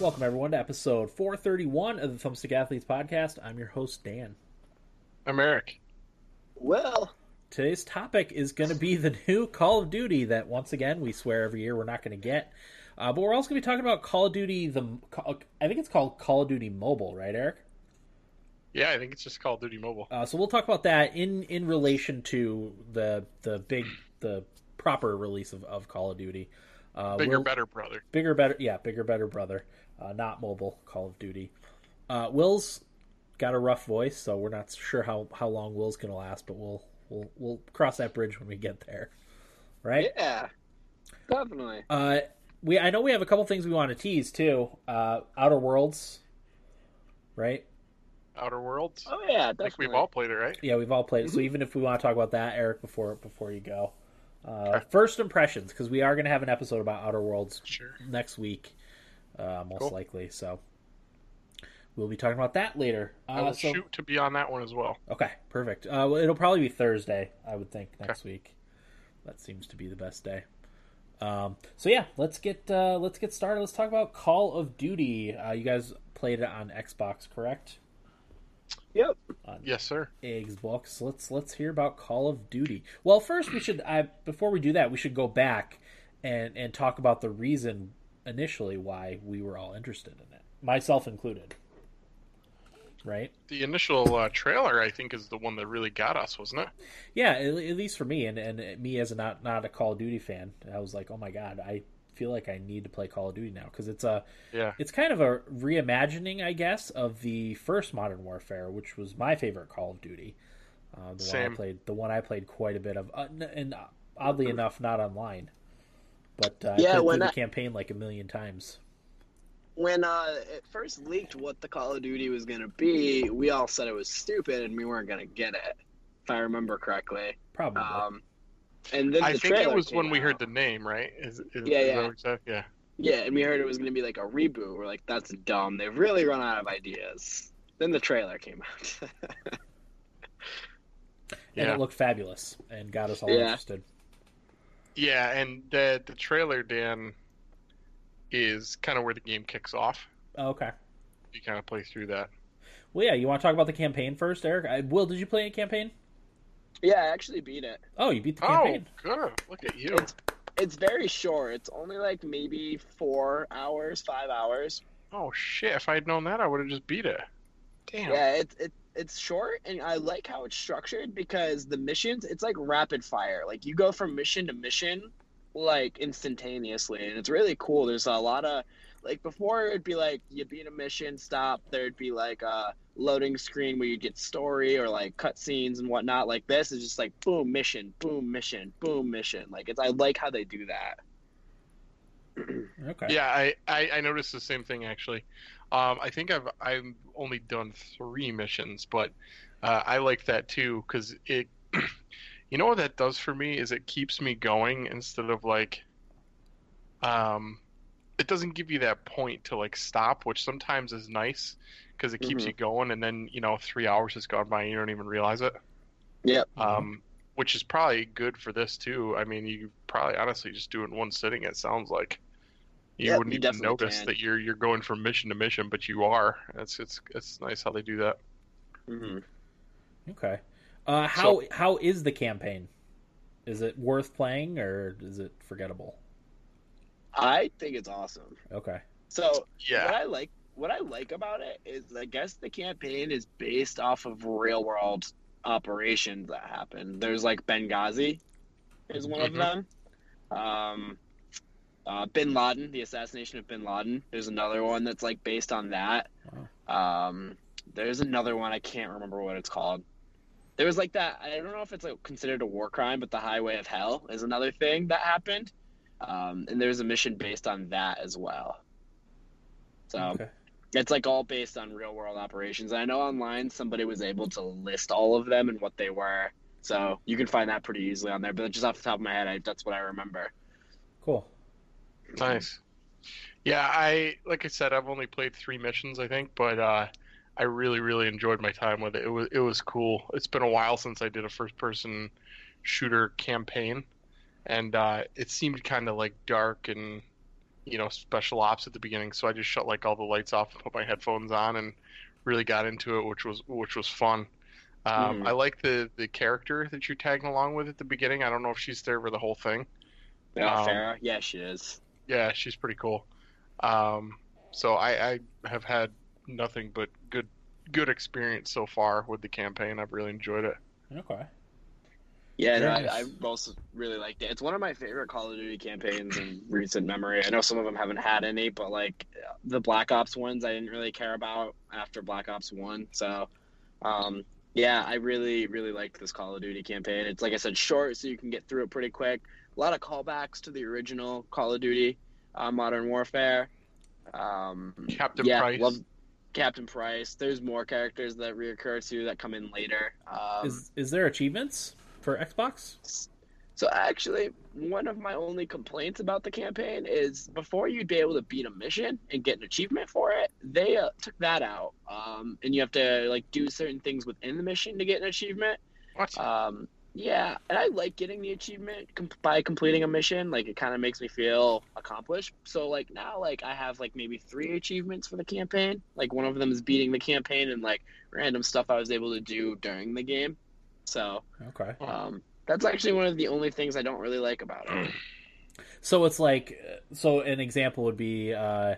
Welcome, everyone, to episode 431 of the Thumbstick Athletes Podcast. I'm your host, Dan. I'm Eric. Well, Today's topic is going to be the new Call of Duty that, once again, we swear every year we're not going to get. Uh, but we're also going to be talking about Call of Duty, the I think it's called Call of Duty Mobile, right, Eric? Yeah, I think it's just Call of Duty Mobile. Uh, so we'll talk about that in, in relation to the the big the proper release of, of Call of Duty. Uh, Bigger, we'll- better, brother. bigger, better, yeah, bigger, better, brother. Uh, not mobile Call of Duty. Uh, Will's got a rough voice, so we're not sure how, how long Will's gonna last, but we'll we'll we'll cross that bridge when we get there, right? yeah, definitely. Uh, we I know we have a couple things we want to tease too. Uh, Outer Worlds, right? Outer Worlds. Oh yeah, I think we've all played it, right? Yeah, we've all played it. Mm-hmm. So even if we want to talk about that, Eric, before before you go, uh, first impressions because we are going to have an episode about Outer Worlds Sure. next week, uh, most Cool. likely. So we'll be talking about that later. I Uh, will so shoot to be on that one as well. okay, perfect. Uh, well, it'll probably be Thursday, I would think, next week. That seems to be the best day. Um, so yeah, let's get uh, let's get started. Let's talk about Call of Duty. Uh, you guys played it on Xbox, correct? Yep. Yes, sir. Xbox. Let's let's hear about Call of Duty. Well, first we should I before we do that, we should go back and and talk about the reason initially why we were all interested in it, myself included. Right? The initial uh, trailer, I think, is the one that really got us, wasn't it? Yeah, at, at least for me and and me as a not not a Call of Duty fan, I was like, oh my god, I feel like I need to play Call of Duty now because it's a Yeah. it's kind of a reimagining, I guess, of the first Modern Warfare, which was my favorite Call of Duty. Uh, the one I played, the one I played quite a bit of, uh, and oddly enough, not online. But uh, I Yeah, played through when the campaign like a million times. When uh, it first leaked what the Call of Duty was gonna be, we all said it was stupid and we weren't gonna get it, if I remember correctly. Probably. Um, and then I the think it was when came we heard the name, right? Is, is, Yeah, is yeah. that what you said? Yeah. Yeah, and we heard it was gonna be like a reboot. We're like, that's dumb. They've really run out of ideas. Then the trailer came out. and Yeah. it looked fabulous and got us all Yeah. interested. Yeah, and the the trailer, Dan, is kind of where the game kicks off. Oh, okay. You kind of play through that. Well, yeah. You want to talk about the campaign first, Eric? I, Will, did you play a campaign? yeah, I actually beat it. Oh, you beat the campaign. Oh, campaign. good. Look at you. It's it's very short. It's only like maybe four hours, five hours. Oh shit! If I had known that, I would have just beat it. Damn. Yeah, it's it, it's short, and I mm-hmm. like how it's structured because the missions it's like rapid fire. Like you go from mission to mission, like instantaneously, and it's really cool. There's a lot of like before it'd be like you beat a mission, stop. There'd be like a loading screen where you'd get story or like cutscenes and whatnot. Like this is just like boom mission, boom mission, boom mission. Like it's I like how they do that. Okay. Yeah, I, I, I noticed the same thing actually. Um, I think I've I've only done three missions, but uh, I like that too because it, you know what that does for me is it keeps me going instead of like, um, it doesn't give you that point to like stop, which sometimes is nice because it keeps Mhm. you going, and then you know three hours has gone by and you don't even realize it. Yep. Um, which is probably good for this too. I mean, you probably honestly just do it in one sitting. It sounds like you Yep, wouldn't you even notice can. that you're you're going from mission to mission, but you are. It's it's it's nice how they do that. hmm Okay. Uh, how how is the campaign? Is it worth playing or is it forgettable? I think it's awesome. Okay. So yeah, what I like what I like about it is I guess the campaign is based off of real world operations that happen. There's like Benghazi is one Mhm. of them. Um uh, Bin Laden, the assassination of Bin Laden. There's another one that's like based on that. Um, there's another one I can't remember what it's called. There was like that. I don't know if it's like considered a war crime, but the Highway of Hell is another thing that happened. Um, and there's a mission based on that as well. So Okay. it's like all based on real world operations. I know online somebody was able to list all of them and what they were. So you can find that pretty easily on there. But just off the top of my head, I, that's what I remember. Cool. Nice. Yeah, I like I said, I've only played three missions, I think, but uh, I really really enjoyed my time with it. It was it was cool. It's been a while since I did a first person shooter campaign, and uh, it seemed kind of like dark and you know special ops at the beginning, so I just shut like all the lights off and put my headphones on and really got into it, which was which was fun. Um, Mhm. I like the the character that you're tagging along with at the beginning. I don't know if she's there for the whole thing. Yeah, Um, Farah. Yeah, she is. Yeah, she's pretty cool. Um, so I, I have had nothing but good good experience so far with the campaign. I've really enjoyed it. Okay. Yeah, no, I, I also really liked it. It's one of my favorite Call of Duty campaigns in recent memory. I know some of them haven't had any, but like the Black Ops ones, I didn't really care about after Black Ops One. So, um, yeah, I really, really liked this Call of Duty campaign. It's like I said, short, so you can get through it pretty quick. A lot of callbacks to the original Call of Duty, uh, Modern Warfare. Um, Captain yeah, Price. love Captain Price. There's more characters that reoccur too that come in later. Um, is is there achievements for Xbox? So actually, one of my only complaints about the campaign is before you'd be able to beat a mission and get an achievement for it, they uh, took that out, um, and you have to like do certain things within the mission to get an achievement. What? Um, yeah, and I like getting the achievement by completing a mission. Like it kind of makes me feel accomplished. So like now, like I have like maybe three achievements for the campaign. Like one of them is beating the campaign and like random stuff I was able to do during the game. So Okay. um, that's actually one of the only things I don't really like about it. So it's like, so an example would be, uh,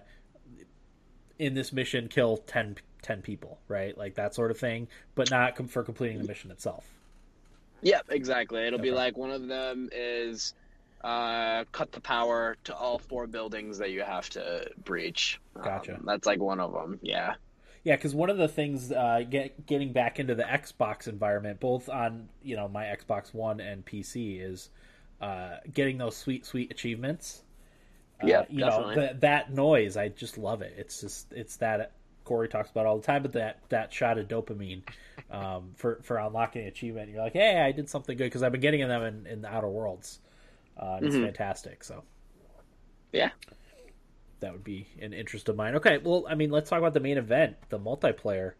in this mission, kill 10, 10 people, right? Like that sort of thing, but not com- for completing the mission itself. Yep, exactly. It'll be like one of them is uh, cut the power to all four buildings that you have to breach. Um, Gotcha. that's like one of them. Yeah. Yeah, because one of the things, uh, get, getting back into the Xbox environment, both on you know my Xbox One and PC, is uh, getting those sweet, sweet achievements. Uh, Yeah, you definitely. know that that noise. I just love it. It's just it's that Corey talks about all the time, but that that shot of dopamine um, for for unlocking an achievement. You're like, hey, I did something good because I've been getting them in, in the Outer Worlds. Uh, and it's fantastic. So Yeah. that would be an interest of mine. Okay, well, I mean, let's talk about the main event, the multiplayer.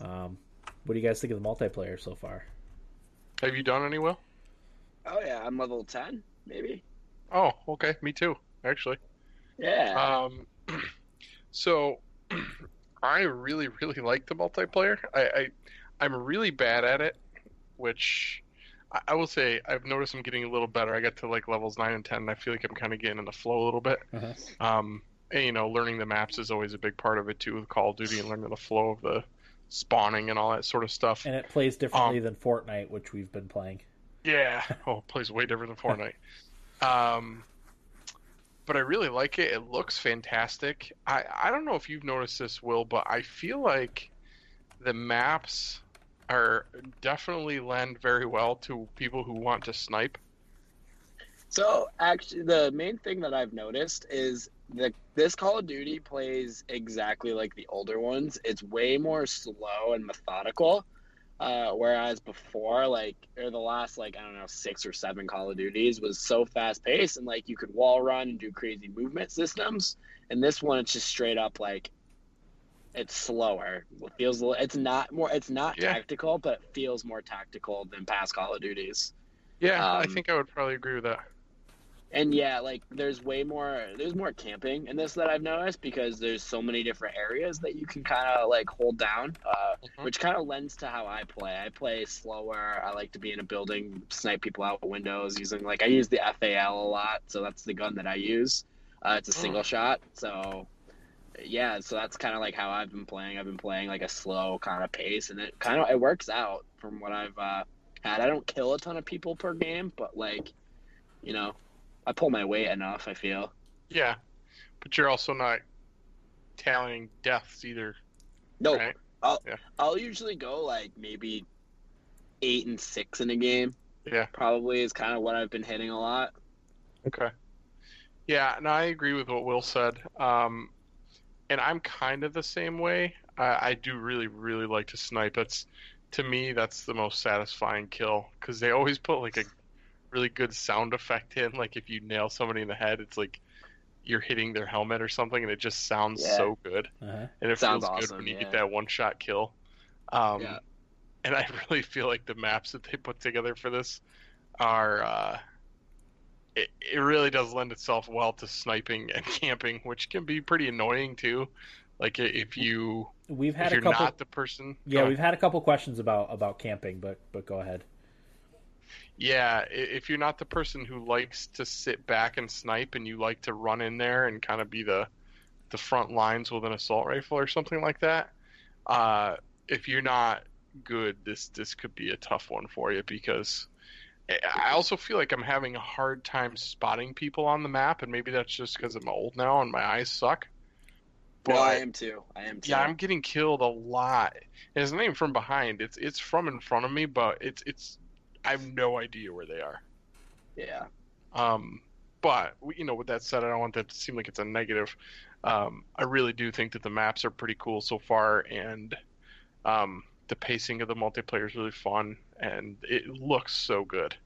Um, what do you guys think of the multiplayer so far? Have you done any, Will? Oh yeah, I'm level ten, maybe. Oh, okay. Me too, actually. Yeah. Um, so I really, really like the multiplayer. I, I I'm really bad at it, which I, I will say I've noticed I'm getting a little better. I get to like levels nine and ten, and I feel like I'm kind of getting in the flow a little bit. Uh-huh. Um, and, you know, learning the maps is always a big part of it too with Call of Duty and learning the flow of the spawning and all that sort of stuff. And it plays differently than Fortnite, which we've been playing. Yeah. Oh, it plays way different than Fortnite. um, but I really like it. It looks fantastic. I I don't know if you've noticed this, Will, but I feel like the maps are definitely lend very well to people who want to snipe. So actually, the main thing that I've noticed is that this Call of Duty plays exactly like the older ones. It's way more slow and methodical. Uh, whereas before, like, or the last, like, I don't know, six or seven Call of Duties was so fast paced and, like, you could wall run and do crazy movement systems. And this one, it's just straight up, like, it's slower. It feels, a li- it's not more, it's not Yeah. tactical, but it feels more tactical than past Call of Duties. Yeah, I Um, think I would probably agree with that. And yeah, like there's way more there's more camping in this that I've noticed because there's so many different areas that you can kind of like hold down, uh, Mhm. which kind of lends to how I play. I play slower. I like to be in a building, snipe people out windows using like I use the FAL a lot, so that's the gun that I use. Uh, it's a single shot, so yeah, so that's kind of like how I've been playing. I've been playing like a slow kind of pace, and it kind of it works out from what I've uh, had. I don't kill a ton of people per game, but like you know, I pull my weight enough. I feel. Yeah, but you're also not tallying deaths either, No, right? I'll usually go like maybe eight and six in a game. Yeah. Probably is kind of what I've been hitting a lot. Okay. Yeah, and I agree with what Will said. Um, and I'm kind of the same way. I, I do really, really like to snipe. That's to me, that's the most satisfying kill because they always put like a really good sound effect in. Like if you nail somebody in the head, it's like you're hitting their helmet or something, and it just sounds Yeah. so good. Uh-huh. And it Sounds feels good awesome, when you yeah. get that one shot kill. Um, Yeah. And I really feel like the maps that they put together for this are uh, it, it really does lend itself well to sniping and camping, which can be pretty annoying too. Like if you we've had if a you're couple. not the person. yeah, we've had a couple questions about about camping, but but go ahead. Yeah, if you're not the person who likes to sit back and snipe, and you like to run in there and kind of be the the front lines with an assault rifle or something like that, uh, if you're not good, this this could be a tough one for you because I- I also feel like I'm having a hard time spotting people on the map, and maybe that's just because I'm old now and my eyes suck. no, I am too. I am too. yeah, I'm getting killed a lot. And it's not even from behind; it's it's from in front of me, but it's it's I have no idea where they are. yeah. Um, but you know, with that said, I don't want that to seem like it's a negative. Um, I really do think that the maps are pretty cool so far, and um, the pacing of the multiplayer is really fun, and it looks so good.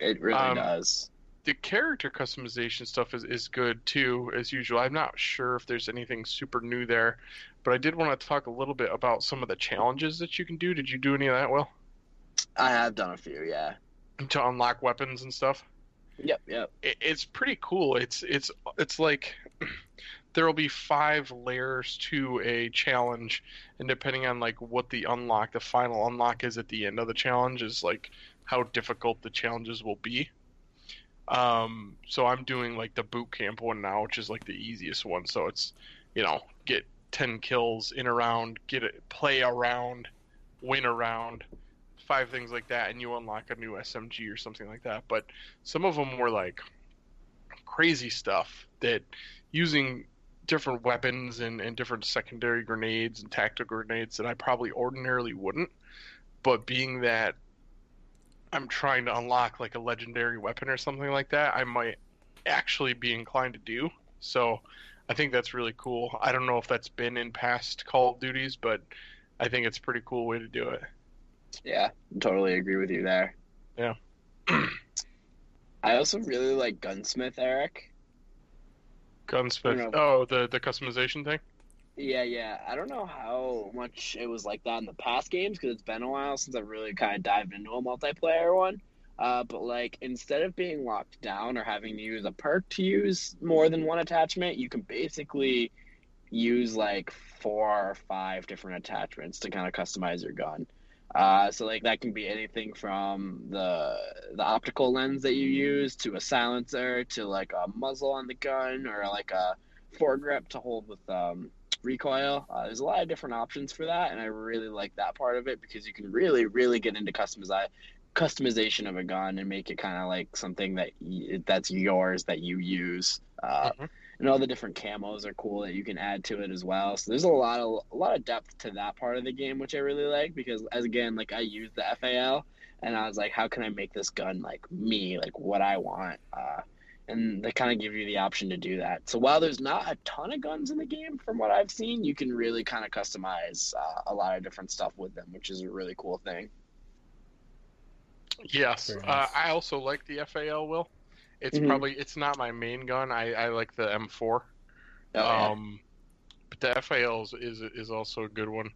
It really Um, does. The character customization stuff is, is good too, as usual. I'm not sure if there's anything super new there, but I did want to talk a little bit about some of the challenges that you can do. Did you do any of that, Will? I have done a few. Yeah. To unlock weapons and stuff? Yep. Yep. it, it's pretty cool. It's it's it's like there will be five layers to a challenge, and depending on like what the unlock, the final unlock is at the end of the challenge, is like how difficult the challenges will be. Um, so I'm doing like the boot camp one now, which is like the easiest one. So it's you know get ten kills in a round, get it, play around, win around round, five things like that, and you unlock a new SMG or something like that. But some of them were like crazy stuff that using different weapons and, and different secondary grenades and tactical grenades that I probably ordinarily wouldn't. But being that I'm trying to unlock like a legendary weapon or something like that, I might actually be inclined to do. So I think that's really cool. I don't know if that's been in past Call of Duties, but I think it's a pretty cool way to do it. Yeah. Totally agree with you there. Yeah. I also really like Gunsmith, Eric. Gunsmith. Oh, the the customization thing. Yeah, yeah. I don't know how much it was like that in the past games because it's been a while since I've really kind of dived into a multiplayer one. Uh, but like instead of being locked down or having to use a perk to use more than one attachment, you can basically use like four or five different attachments to kind of customize your gun. Uh, so like that can be anything from the the optical lens that you use to a silencer to like a muzzle on the gun or like a foregrip to hold with um, recoil. Uh, there's a lot of different options for that, and I really like that part of it because you can really, really get into customize customization of a gun and make it kind of like something that y- that's yours that you use. Uh, Mhm. And all the different camos are cool that you can add to it as well. So there's a lot of a lot of depth to that part of the game, which I really like because as again, like I use the FAL, and I was like, how can I make this gun like me, like what I want? Uh, and they kind of give you the option to do that. So while there's not a ton of guns in the game, from what I've seen, you can really kind of customize uh, a lot of different stuff with them, which is a really cool thing. Yes, Very uh. I also like the FAL. Will it's Mhm. probably it's not my main gun. I, I like the M4. Oh, yeah. um, but the FAL is, is is also a good one.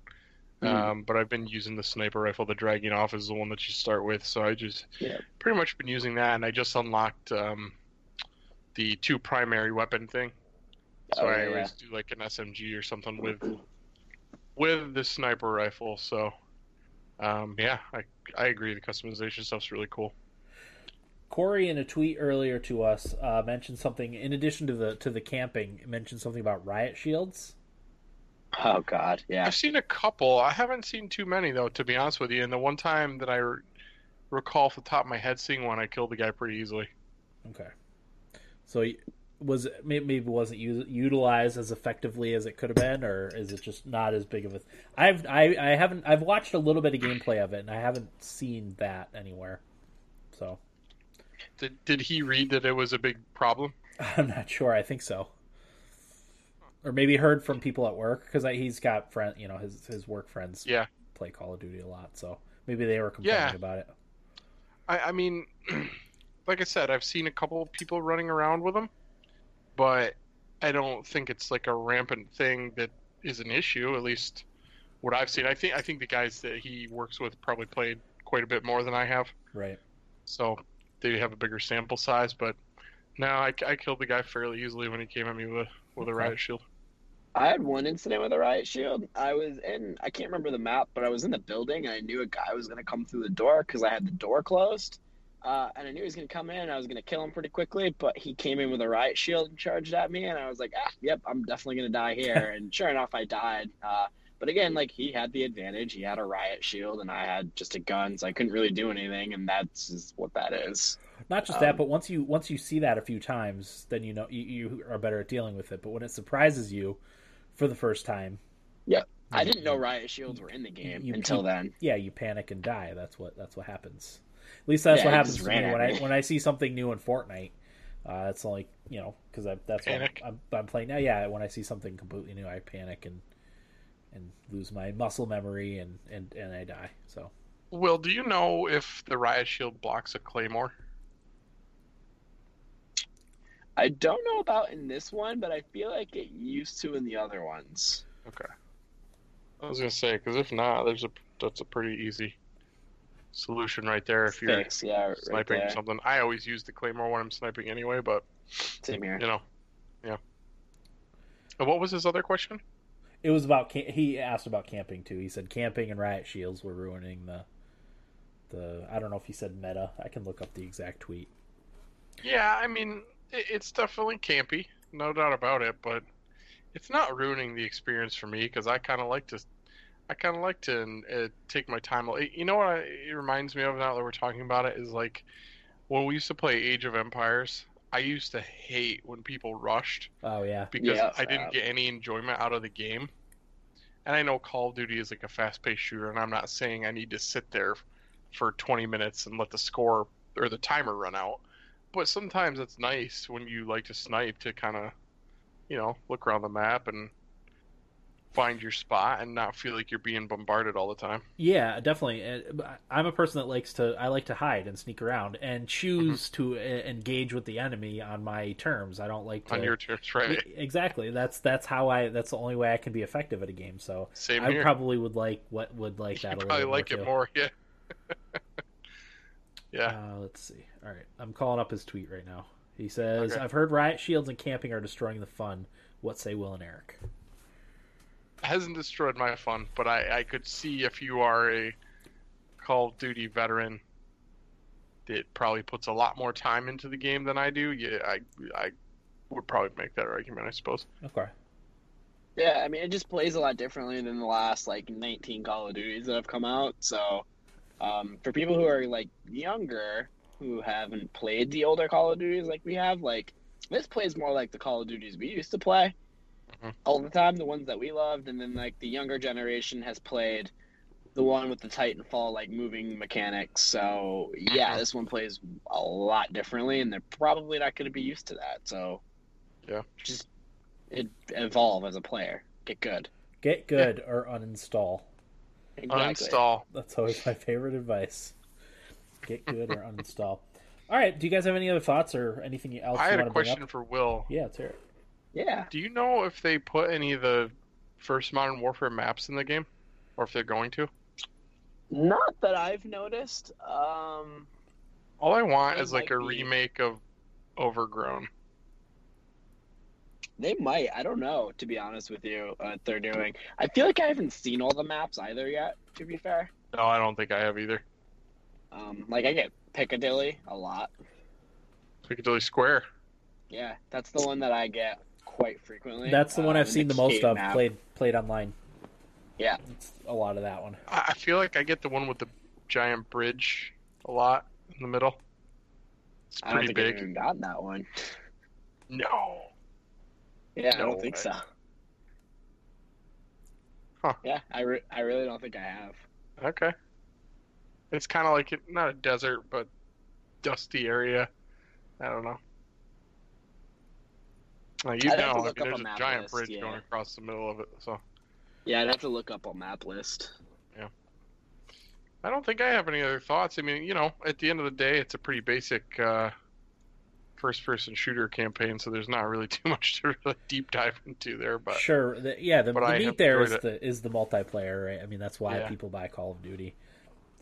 Mhm. Um, but I've been using the sniper rifle. The Dragunov is the one that you start with. So I just Yeah. pretty much been using that, and I just unlocked um, the two primary weapon thing. So Oh, I yeah, always do like an SMG or something with with the sniper rifle. So um, yeah, I I agree. The customization stuff's really cool. Corey in a tweet earlier to us uh, mentioned something in addition to the to the camping. Mentioned something about riot shields. Oh God, yeah. I've seen a couple. I haven't seen too many though, to be honest with you. And the one time that I re- recall off the top of my head seeing one, I killed the guy pretty easily. Okay, so was it, maybe wasn't utilized as effectively as it could have been, or is it just not as big of a? I've I, I haven't I've watched a little bit of gameplay of it, and I haven't seen that anywhere. So Did did he read that it was a big problem? I'm not sure. I think so, or maybe heard from people at work because he's got friend, you know, his his work friends Yeah. play Call of Duty a lot, so maybe they were complaining Yeah. about it. I, I mean, like I said, I've seen a couple of people running around with them, but I don't think it's like a rampant thing that is an issue. At least what I've seen. I think I think the guys that he works with probably played quite a bit more than I have, Right. so they have a bigger sample size. But No, I, I killed the guy fairly easily when he came at me with a with a riot shield. I had one incident with a riot shield. I was in, I can't remember the map, but I was in the building and I knew a guy was going to come through the door because I had the door closed. Uh, and I knew he was going to come in and I was going to kill him pretty quickly, but he came in with a riot shield and charged at me. And I was like, ah, yep, I'm definitely going to die here. and sure enough, I died. Uh, but again, like he had the advantage. He had a riot shield and I had just a gun, so I couldn't really do anything. And that's just what that is. Not just Um, that, but once you once you see that a few times, then you know you, you are better at dealing with it. But when it surprises you for the first time, yeah, I didn't know riot shields were in the game You- until you- then. yeah, you panic and die. That's what that's what happens. At least that's Yeah, what happens to me when at I when I see something new in Fortnite. Uh, it's only you know because that's what Panic. I'm, I'm playing now. Yeah, when I see something completely new, I panic and and lose my muscle memory and and and I die. So Will, do you know if the riot shield blocks a claymore? I don't know about in this one, but I feel like it used to in the other ones. Okay. I was gonna say because if not, there's a that's a pretty easy solution right there. If you're Six, yeah, right sniping there. something, I always use the claymore when I'm sniping anyway. But Same here. you know, yeah. And what was his other question? It was about he asked about camping too. He said camping and riot shields were ruining the the. I don't know if he said meta. I can look up the exact tweet. Yeah, I mean, it's definitely campy, no doubt about it. But it's not ruining the experience for me because I kind of like to, I kind of like to uh, take my time. You know what I, it reminds me of now that we're talking about it is like when we used to play Age of Empires. I used to hate when people rushed Oh yeah, because Yeah, I didn't get any enjoyment out of the game. And I know Call of Duty is like a fast-paced shooter, and I'm not saying I need to sit there for 20 minutes and let the score or the timer run out. But sometimes it's nice when you like to snipe to kind of, you know, look around the map and find your spot and not feel like you're being bombarded all the time. yeah, definitely. I'm a person that likes to. I like to hide and sneak around and choose to uh, engage with the enemy on my terms. I don't like to. On your terms, right? Exactly. That's that's how I. That's the only way I can be effective at a game. So Same I here. probably would like what would like you that. a probably little like more it too. more, yeah. yeah. Uh, let's see. All right, I'm calling up his tweet right now. He says, Okay. "I've heard riot shields and camping are destroying the fun. What say Will and Eric?" Hasn't destroyed my fun, but I, I could see if you are a Call of Duty veteran that probably puts a lot more time into the game than I do. Yeah, I I would probably make that argument, I suppose. Okay. Yeah, I mean, it just plays a lot differently than the last like 19 Call of Duties that have come out. So, um, for people who are like younger who haven't played the older Call of Duties like we have, like this plays more like the Call of Duties we used to play Mhm. all the time, the ones that we loved, and then like the younger generation has played the one with the Titanfall like moving mechanics. So yeah, Mhm. this one plays a lot differently, and they're probably not going to be used to that. So Yeah. just it, evolve as a player, get good. Get good or uninstall. Exactly. Uninstall. That's always my favorite advice. Get good or uninstall. All right. Do you guys have any other thoughts or anything else I you had want a to bring question up? for Will. Yeah, let's hear it. Yeah. Do you know if they put any of the first Modern Warfare maps in the game, or if they're going to? Not that I've noticed. Um, All I want is like a be. remake of Overgrown. they might. I don't know, to be honest with you, what they're doing. I feel like I haven't seen all the maps either yet, to be fair. No, I don't think I have either. Um, like, I get Piccadilly a lot. Piccadilly Square. Yeah, that's the one that I get quite frequently. That's the one Um, I've and seen the most of map. played played online. Yeah. It's a lot of that one. I I feel like I get the one with the giant bridge a lot in the middle. It's I don't pretty think I've big. even gotten that one. No. Yeah, I don't think way. so. Huh. Yeah, I, re- I really don't think I have. Okay. It's kind of like it, not a desert, but dusty area. I don't know. Uh, you I'd know, I mean, there's a a giant list, bridge yeah. going across the middle of it, so Yeah, I'd have to look up a map list. Yeah. I don't think I have any other thoughts. I mean, you know, at the end of the day, it's a pretty basic uh, first-person shooter campaign, so there's not really too much to really deep dive into there. But sure. The, yeah, the, the meat there is enjoyed the is the multiplayer, right? I mean, that's why Yeah. people buy Call of Duty.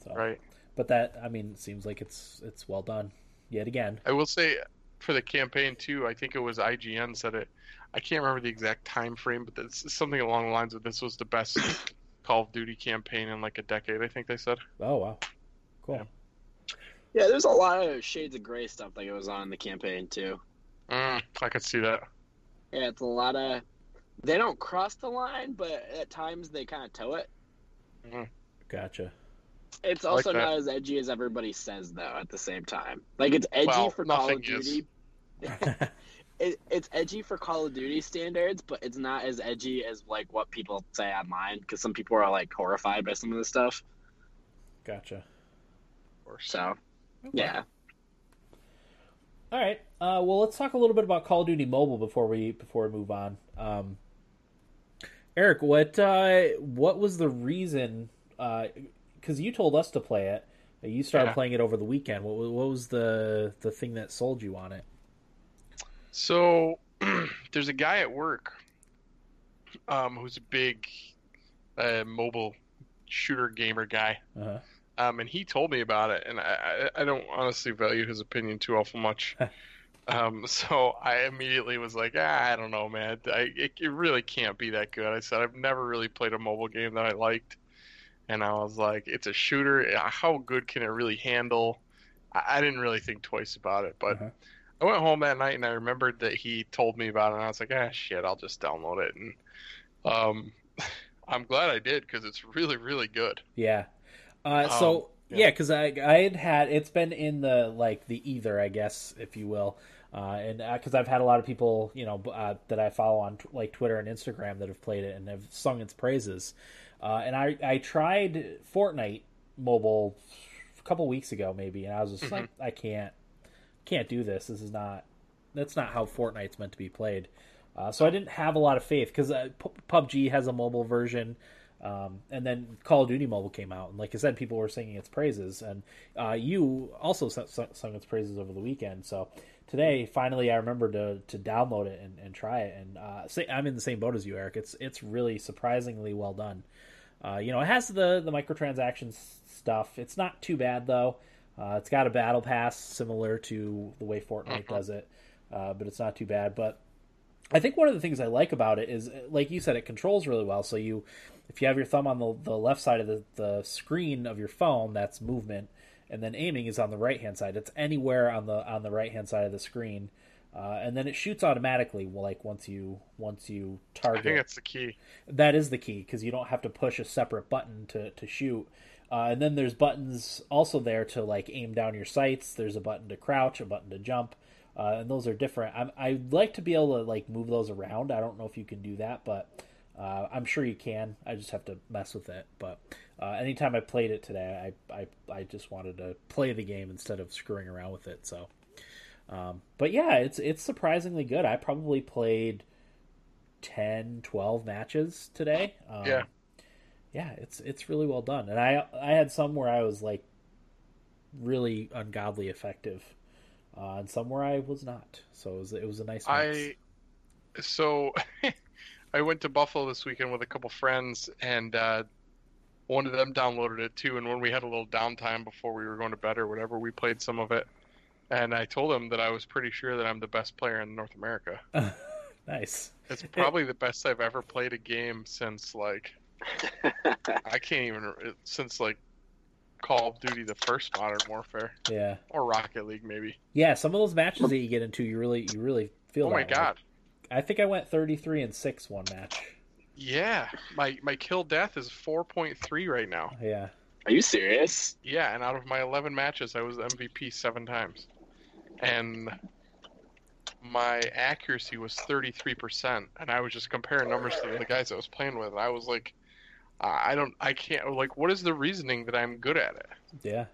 So, right, but that I mean, seems like it's it's well done yet again. I will say, for the campaign too. I think it was IGN said it. I can't remember the exact time frame, but it's something along the lines of this was the best Call of Duty campaign in like a decade. I think they said. Oh wow, cool. Yeah. Yeah, there's a lot of Shades of Grey stuff that goes on in the campaign too. Mm, I could see that. Yeah, it's a lot of. They don't cross the line, but at times they kind of toe it. Gotcha. It's I like also not as edgy as everybody says, though. At the same time, like it's edgy Well, for Call of. Duty. it, it's edgy for Call of Duty standards, but it's not as edgy as like what people say online. Because some people are like horrified by some of this stuff. gotcha. Or course. So yeah, All right. Uh, well, let's talk a little bit about Call of Duty Mobile before we before we move on. Um, Eric, what uh, what was the reason? Because you told us to play it. You started Yeah. playing it over the weekend. What, was- what was the the thing that sold you on it? So there's a guy at work um, who's a big uh, mobile shooter gamer guy, Uh-huh. um, and he told me about it, and I, I I don't honestly value his opinion too awful much. um, so I immediately was like, ah, I don't know, man. I, it, it really can't be that good. I said I've never really played a mobile game that I liked, and I was like, it's a shooter. How good can it really handle? I, I didn't really think twice about it, but. Uh-huh. I went home that night and I remembered that he told me about it, and I was like, ah, shit, I'll just download it. And um, I'm glad I did because it's really, really good. Yeah. Uh, so Um, yeah. yeah, because I I had had it's been in the like the either I guess if you will, uh, and because I've had a lot of people you know uh, that I follow on t- like Twitter and Instagram that have played it and have sung its praises, uh, and I I tried Fortnite mobile a couple weeks ago maybe, and I was just like I can't can't do this. This is not that's not how Fortnite's meant to be played. Uh, so I didn't have a lot of faith because uh, PUBG has a mobile version, um, and then Call of Duty Mobile came out, and like I said, people were singing its praises, and uh, you also sung its praises over the weekend. So today, finally, I remembered to, to download it and, and try it, and uh, say, I'm in the same boat as you, Eric. It's it's really surprisingly well done. Uh, you know, it has the the microtransactions stuff. It's not too bad though. Uh, it's got a battle pass similar to the way Fortnite does it, uh, but it's not too bad. But I think one of the things I like about it is, like you said, it controls really well. So you, if you have your thumb on the, the left side of the, the screen of your phone, that's movement, and then aiming is on the right hand side. It's anywhere on the on the right hand side of the screen, uh, and then it shoots automatically. Like once you once you target. I think that's the key. that is the key because you don't have to push a separate button to, to shoot. Uh, and then there's buttons also there to like aim down your sights. There's a button to crouch, a button to jump, uh, and those are different. I'm, I'd like to be able to like move those around. I don't know if you can do that, but uh, I'm sure you can. I just have to mess with it. But uh, anytime I played it today, I, I I just wanted to play the game instead of screwing around with it. So, um, but yeah, it's it's surprisingly good. I probably played 10, 12 matches today. Um, Yeah. yeah, it's it's really well done, and I I had some where I was like really ungodly effective, uh, and some where I was not. So it was it was a nice. Mix. I so I went to Buffalo this weekend with a couple friends, and uh, one of them downloaded it too. And when we had a little downtime before we were going to bed or whatever, we played some of it. And I told him that I was pretty sure that I'm the best player in North America. nice. It's probably the best I've ever played a game since like I can't even since like Call of Duty, the first Modern Warfare, Yeah, or Rocket League, maybe. yeah. Some of those matches that you get into, you really you really feel. Oh my that way. god! I think I went thirty three and six one match. Yeah, my my kill death is four point three right now. Yeah, Are you serious? Yeah, and out of my eleven matches, I was MVP seven times, and my accuracy was thirty three percent. And I was just comparing numbers to the guys I was playing with, and I was like, I I don't, I can't. Like, what is the reasoning that I'm good at it? yeah.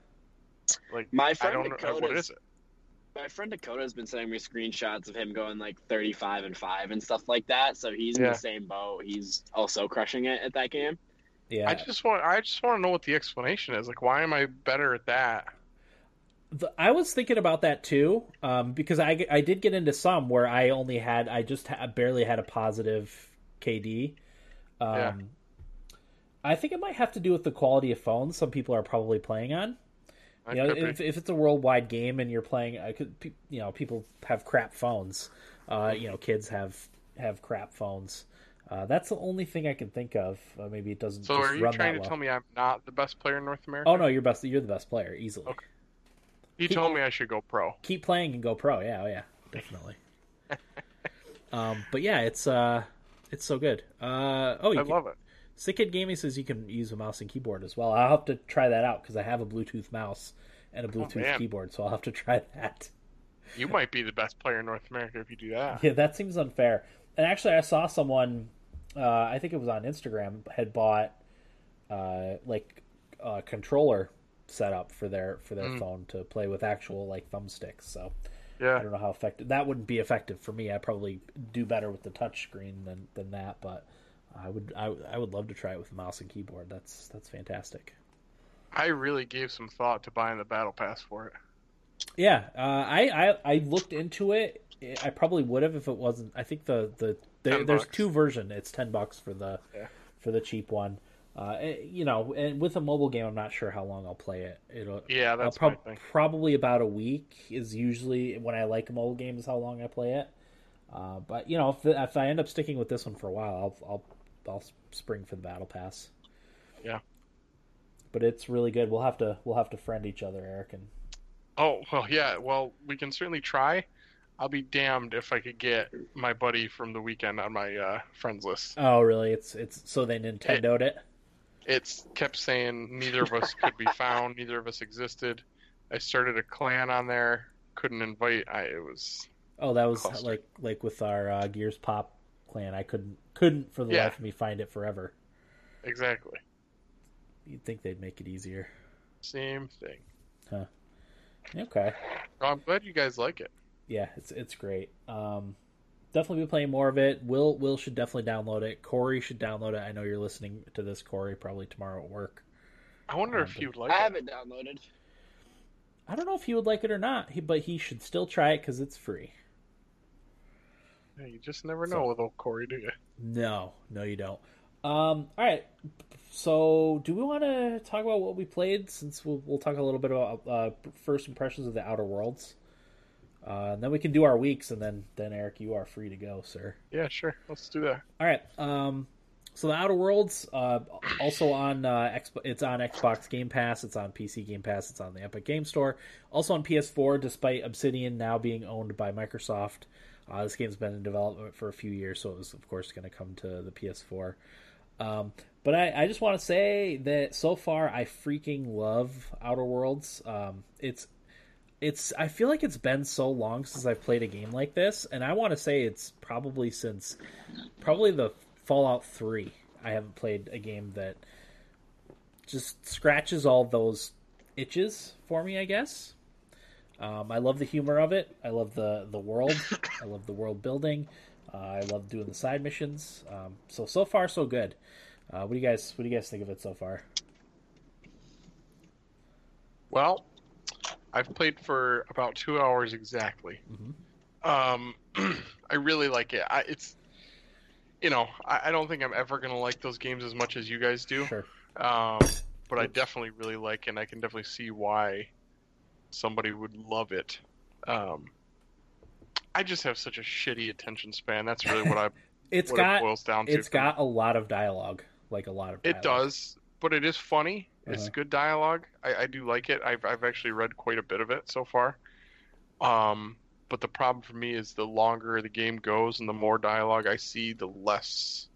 Like, My I friend don't know what is it. My friend Dakota has been sending me screenshots of him going like 35 and 5 and stuff like that. So he's in the same boat. He's also crushing it at that game. Yeah, I just want, I just want to know what the explanation is. Like, why am I better at that? The- I was thinking about that too, um, because I, I did get into some where I only had I just ha- barely had a positive KD. Um, Yeah. I think it might have to do with the quality of phones some people are probably playing on, That you know, if, if it's a worldwide game and you're playing, I could, pe- you know, people have crap phones. Uh, you know, kids have have crap phones. Uh, that's the only thing I can think of. Uh, maybe it doesn't So are you trying to well. tell me I'm not the best player in North America? Oh no, you're best. You're the best player easily. Okay. You keep- told me I should go pro. Keep playing and go pro. Yeah, oh, yeah, definitely. um, but yeah, it's uh, it's so good. Uh, oh, you I can, love it. Sick Kid Gaming says you can use a mouse and keyboard as well. I'll have to try that out because I have a Bluetooth mouse and a Bluetooth Oh, keyboard, so I'll have to try that. You might be the best player in North America if you do that. Yeah, that seems unfair. And actually, I saw someone, uh, I think it was on Instagram, had bought uh, like a controller setup for their for their Mm. phone to play with actual like thumbsticks. So yeah, I don't know how effective that wouldn't be effective for me. I probably do better with the touch screen than than that, but I would I, I would love to try it with a mouse and keyboard. That's that's fantastic. I really gave some thought to buying the battle pass for it. Yeah, uh, I, I I looked into it. I probably would have if it wasn't. I think the the 10 there's bucks. two version. It's ten bucks for the Yeah. for the cheap one. Uh, eh, you know, and with a mobile game, I'm not sure how long I'll play it. It'll Yeah, that's prob- probably about a week is usually when I like a mobile game is how long I play it. Uh, but you know, if, if I end up sticking with this one for a while, I'll I'll I'll spring for the battle pass. Yeah. But it's really good. We'll have to we'll have to friend each other, Eric, and Oh well, yeah. Well, we can certainly try. I'll be damned if I could get my buddy from the weekend on my uh, friends list. oh really? It's it's so they Nintendoed it. It's kept saying neither of us could be found, neither of us existed. I started a clan on there, couldn't invite. I it was Oh, that was Cluster. like like with our uh, Gears Pop clan. I couldn't couldn't for the Yeah. life of me find it forever. exactly You'd think they'd make it easier. same thing. Huh. Okay. Well, I'm glad you guys like it. Yeah, it's it's great. Um, definitely be playing more of it. Will Will should definitely download it. Corey should download it. I know you're listening to this, Corey, probably tomorrow at work. I wonder Um, if he would like I it. have it downloaded. I don't know if he would like it or not, he, but he should still try it because it's free. Yeah, you just never So- know with old Corey, do you? No, no, you don't. Um, all right. So, do we want to talk about what we played? Since we'll, we'll talk a little bit about uh, first impressions of the Outer Worlds, uh, and then we can do our weeks, and then then Eric, you are free to go, sir. Yeah, sure. Let's do that. All right. Um, so the Outer Worlds, uh, also on uh, Xbox, it's on Xbox Game Pass, it's on PC Game Pass, it's on the Epic Game Store, also on PS4. Despite Obsidian now being owned by Microsoft, uh, this game's been in development for a few years, so it was of course going to come to the PS4. Um, but I, I just want to say that so far I freaking love Outer Worlds. Um, it's it's I feel like it's been so long since I've played a game like this, and I want to say it's probably since probably the Fallout 3. I haven't played a game that just scratches all those itches for me, I guess. Um, I love the humor of it. I love the the world. I love the world building. Uh, I love doing the side missions. Um, so so far so good. Uh, what do you guys What do you guys think of it so far? Well, I've played for about two hours exactly. Mhm. Um, I really like it. I, it's, you know, I, I don't think I'm ever gonna like those games as much as you guys do. Sure. Um, but I definitely really like it, and I can definitely see why somebody would love it. Um, I just have such a shitty attention span. That's really what I It's what got it boils down to. it's got a lot of dialogue, like a lot of. It does, but it is funny. It's Uh-huh. good dialogue. I, I do like it. I've I've actually read quite a bit of it so far. Um, but the problem for me is the longer the game goes and the more dialogue I see, the less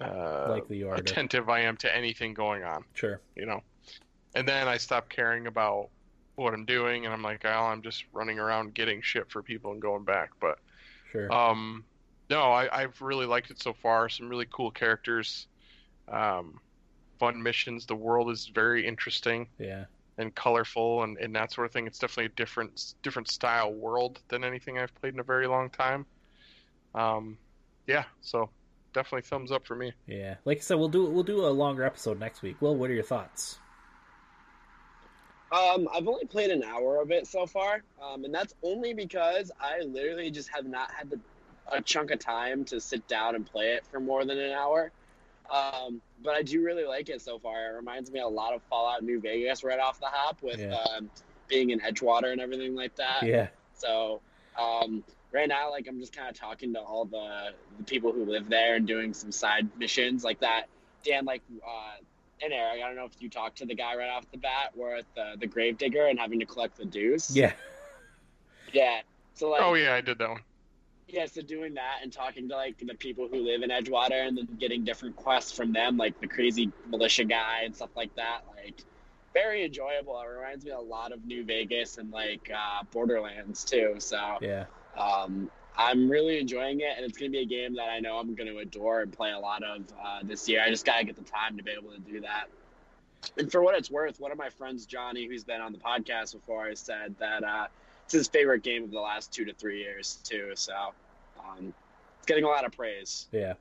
uh, Likely you are to- attentive I am to anything going on. Sure. You know, and then I stop caring about what I'm doing, and I'm like, oh, I'm just running around getting shit for people and going back. But Sure. um, no, I, I've really liked it so far. Some really cool characters, um, fun missions. The world is very interesting yeah. and colorful, and, and that sort of thing. It's definitely a different different style world than anything I've played in a very long time. Um, yeah, so definitely thumbs up for me. Yeah. Like I said, we'll do we'll do a longer episode next week. Will, what are your thoughts? Um, I've only played an hour of it so far, um, and that's only because I literally just have not had the, a chunk of time to sit down and play it for more than an hour. Um, but I do really like it so far. It reminds me a lot of Fallout New Vegas right off the hop with Yeah. um, being in Edgewater and everything like that. Yeah. So um, right now, like I'm just kind of talking to all the, the people who live there and doing some side missions like that. Dan, like, uh, and Eric, I don't know if you talked to the guy right off the bat, where at the the grave digger and having to collect the dues. Yeah. Yeah. So like, Oh yeah, I did that one. Yeah, so doing that and talking to like the people who live in Edgewater and then getting different quests from them, like the crazy militia guy and stuff like that, like very enjoyable. It reminds me a lot of New Vegas and like uh, Borderlands too. So Yeah. um, I'm really enjoying it, and it's gonna be a game that I know I'm gonna adore and play a lot of uh, this year. I just gotta get the time to be able to do that. And for what it's worth, one of my friends, Johnny, who's been on the podcast before, has said that uh, it's his favorite game of the last two to three years too. So um, it's getting a lot of praise. Yeah.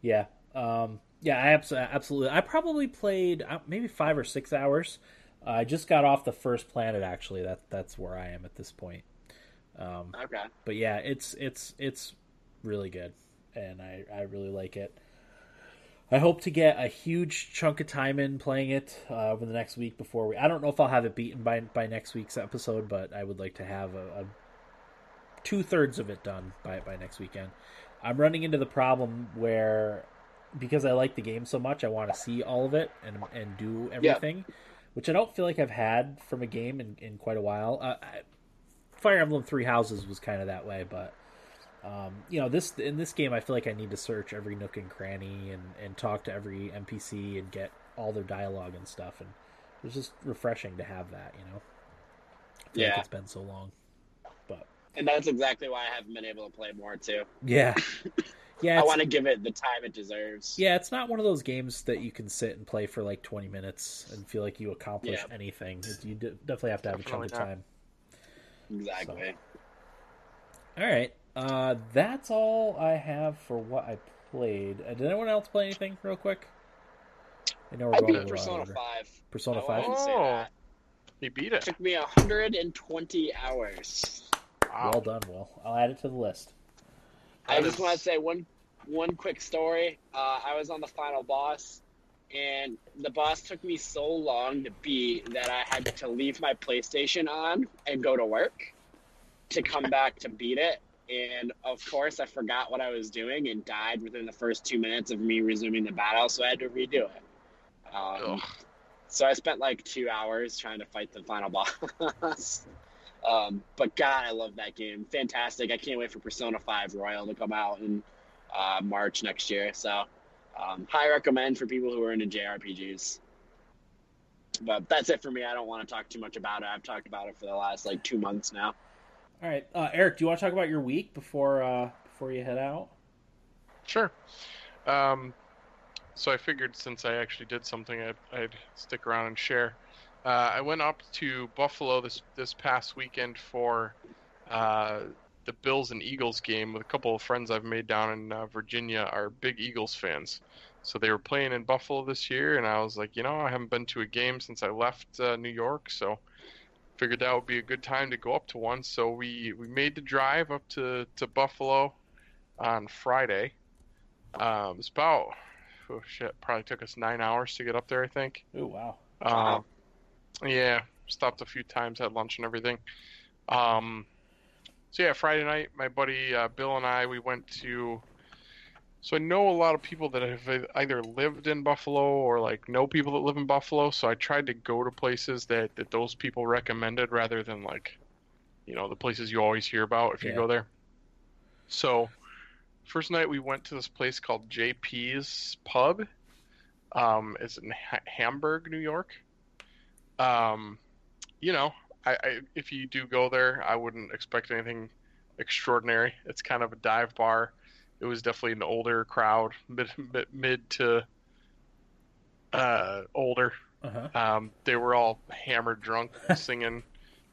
Yeah. Um, yeah, I abs- absolutely. I probably played uh, maybe five or six hours. Uh, I just got off the first planet. Actually, that that's where I am at this point. Um, Okay. but yeah, it's it's it's really good, and I I really like it. I hope to get a huge chunk of time in playing it uh, over the next week before we. I don't know if I'll have it beaten by by next week's episode, but I would like to have a, a two thirds of it done by by next weekend. I'm running into the problem where because I like the game so much, I want to see all of it and and do everything, which I don't feel like I've had from a game in, in quite a while. Uh, I, Fire Emblem Three Houses was kind of that way, but um, you know this in this game, I feel like I need to search every nook and cranny and and talk to every NPC and get all their dialogue and stuff, and it's just refreshing to have that. You know, I feel like Yeah. it's been so long, but And that's exactly why I haven't been able to play more too. yeah, yeah, I want to give it the time it deserves. Yeah, it's not one of those games that you can sit and play for like 20 minutes and feel like you accomplished Yeah. anything. You definitely have to have a chunk of time. Exactly. All right, uh, that's all I have for what I played. Uh, did anyone else play anything real quick? I know we're I going a beat Persona over. Five. Persona I Five. wanted to say Oh. that. He beat It it. took me 120 hours. Wow. Well done, Will. I'll add it to the list. I just want to say one one quick story. Uh, I was on the final boss, and the boss took me so long to beat that I had to leave my PlayStation on and go to work to come back to beat it. And of course, I forgot what I was doing and died within the first two minutes of me resuming the battle, so I had to redo it. Um, so I spent like two hours trying to fight the final boss. um, but God, I love that game. Fantastic. I can't wait for Persona 5 Royal to come out in uh, March next year. So, um, high recommend for people who are into JRPGs. But that's it for me. I don't want to talk too much about it. I've talked about it for the last like two months now. All right, uh, Eric, do you want to talk about your week before uh, before you head out? Sure. Um, so I figured since I actually did something, I'd, I'd stick around and share. Uh, I went up to Buffalo this this past weekend for uh, the Bills and Eagles game with a couple of friends I've made down in uh, Virginia are big Eagles fans. So they were playing in Buffalo this year, and I was like, you know, I haven't been to a game since I left uh, New York, so figured that would be a good time to go up to one. So we, we made the drive up to, to Buffalo on Friday. Um, it's about oh shit, probably took us nine hours to get up there. I think. Oh wow. Um, yeah, stopped a few times, had lunch and everything. Um, so yeah, Friday night, my buddy uh, Bill and I we went to. So I know a lot of people that have either lived in Buffalo or like know people that live in Buffalo. So I tried to go to places that that those people recommended rather than like, you know, the places you always hear about if you Yeah. go there. So first night we went to this place called JP's Pub. Um, it's in ha- Hamburg, New York. Um, you know, I, I if you do go there, I wouldn't expect anything extraordinary. It's kind of a dive bar. It was definitely an older crowd, mid mid, mid to uh, older. Uh huh. Um, they were all hammered drunk, singing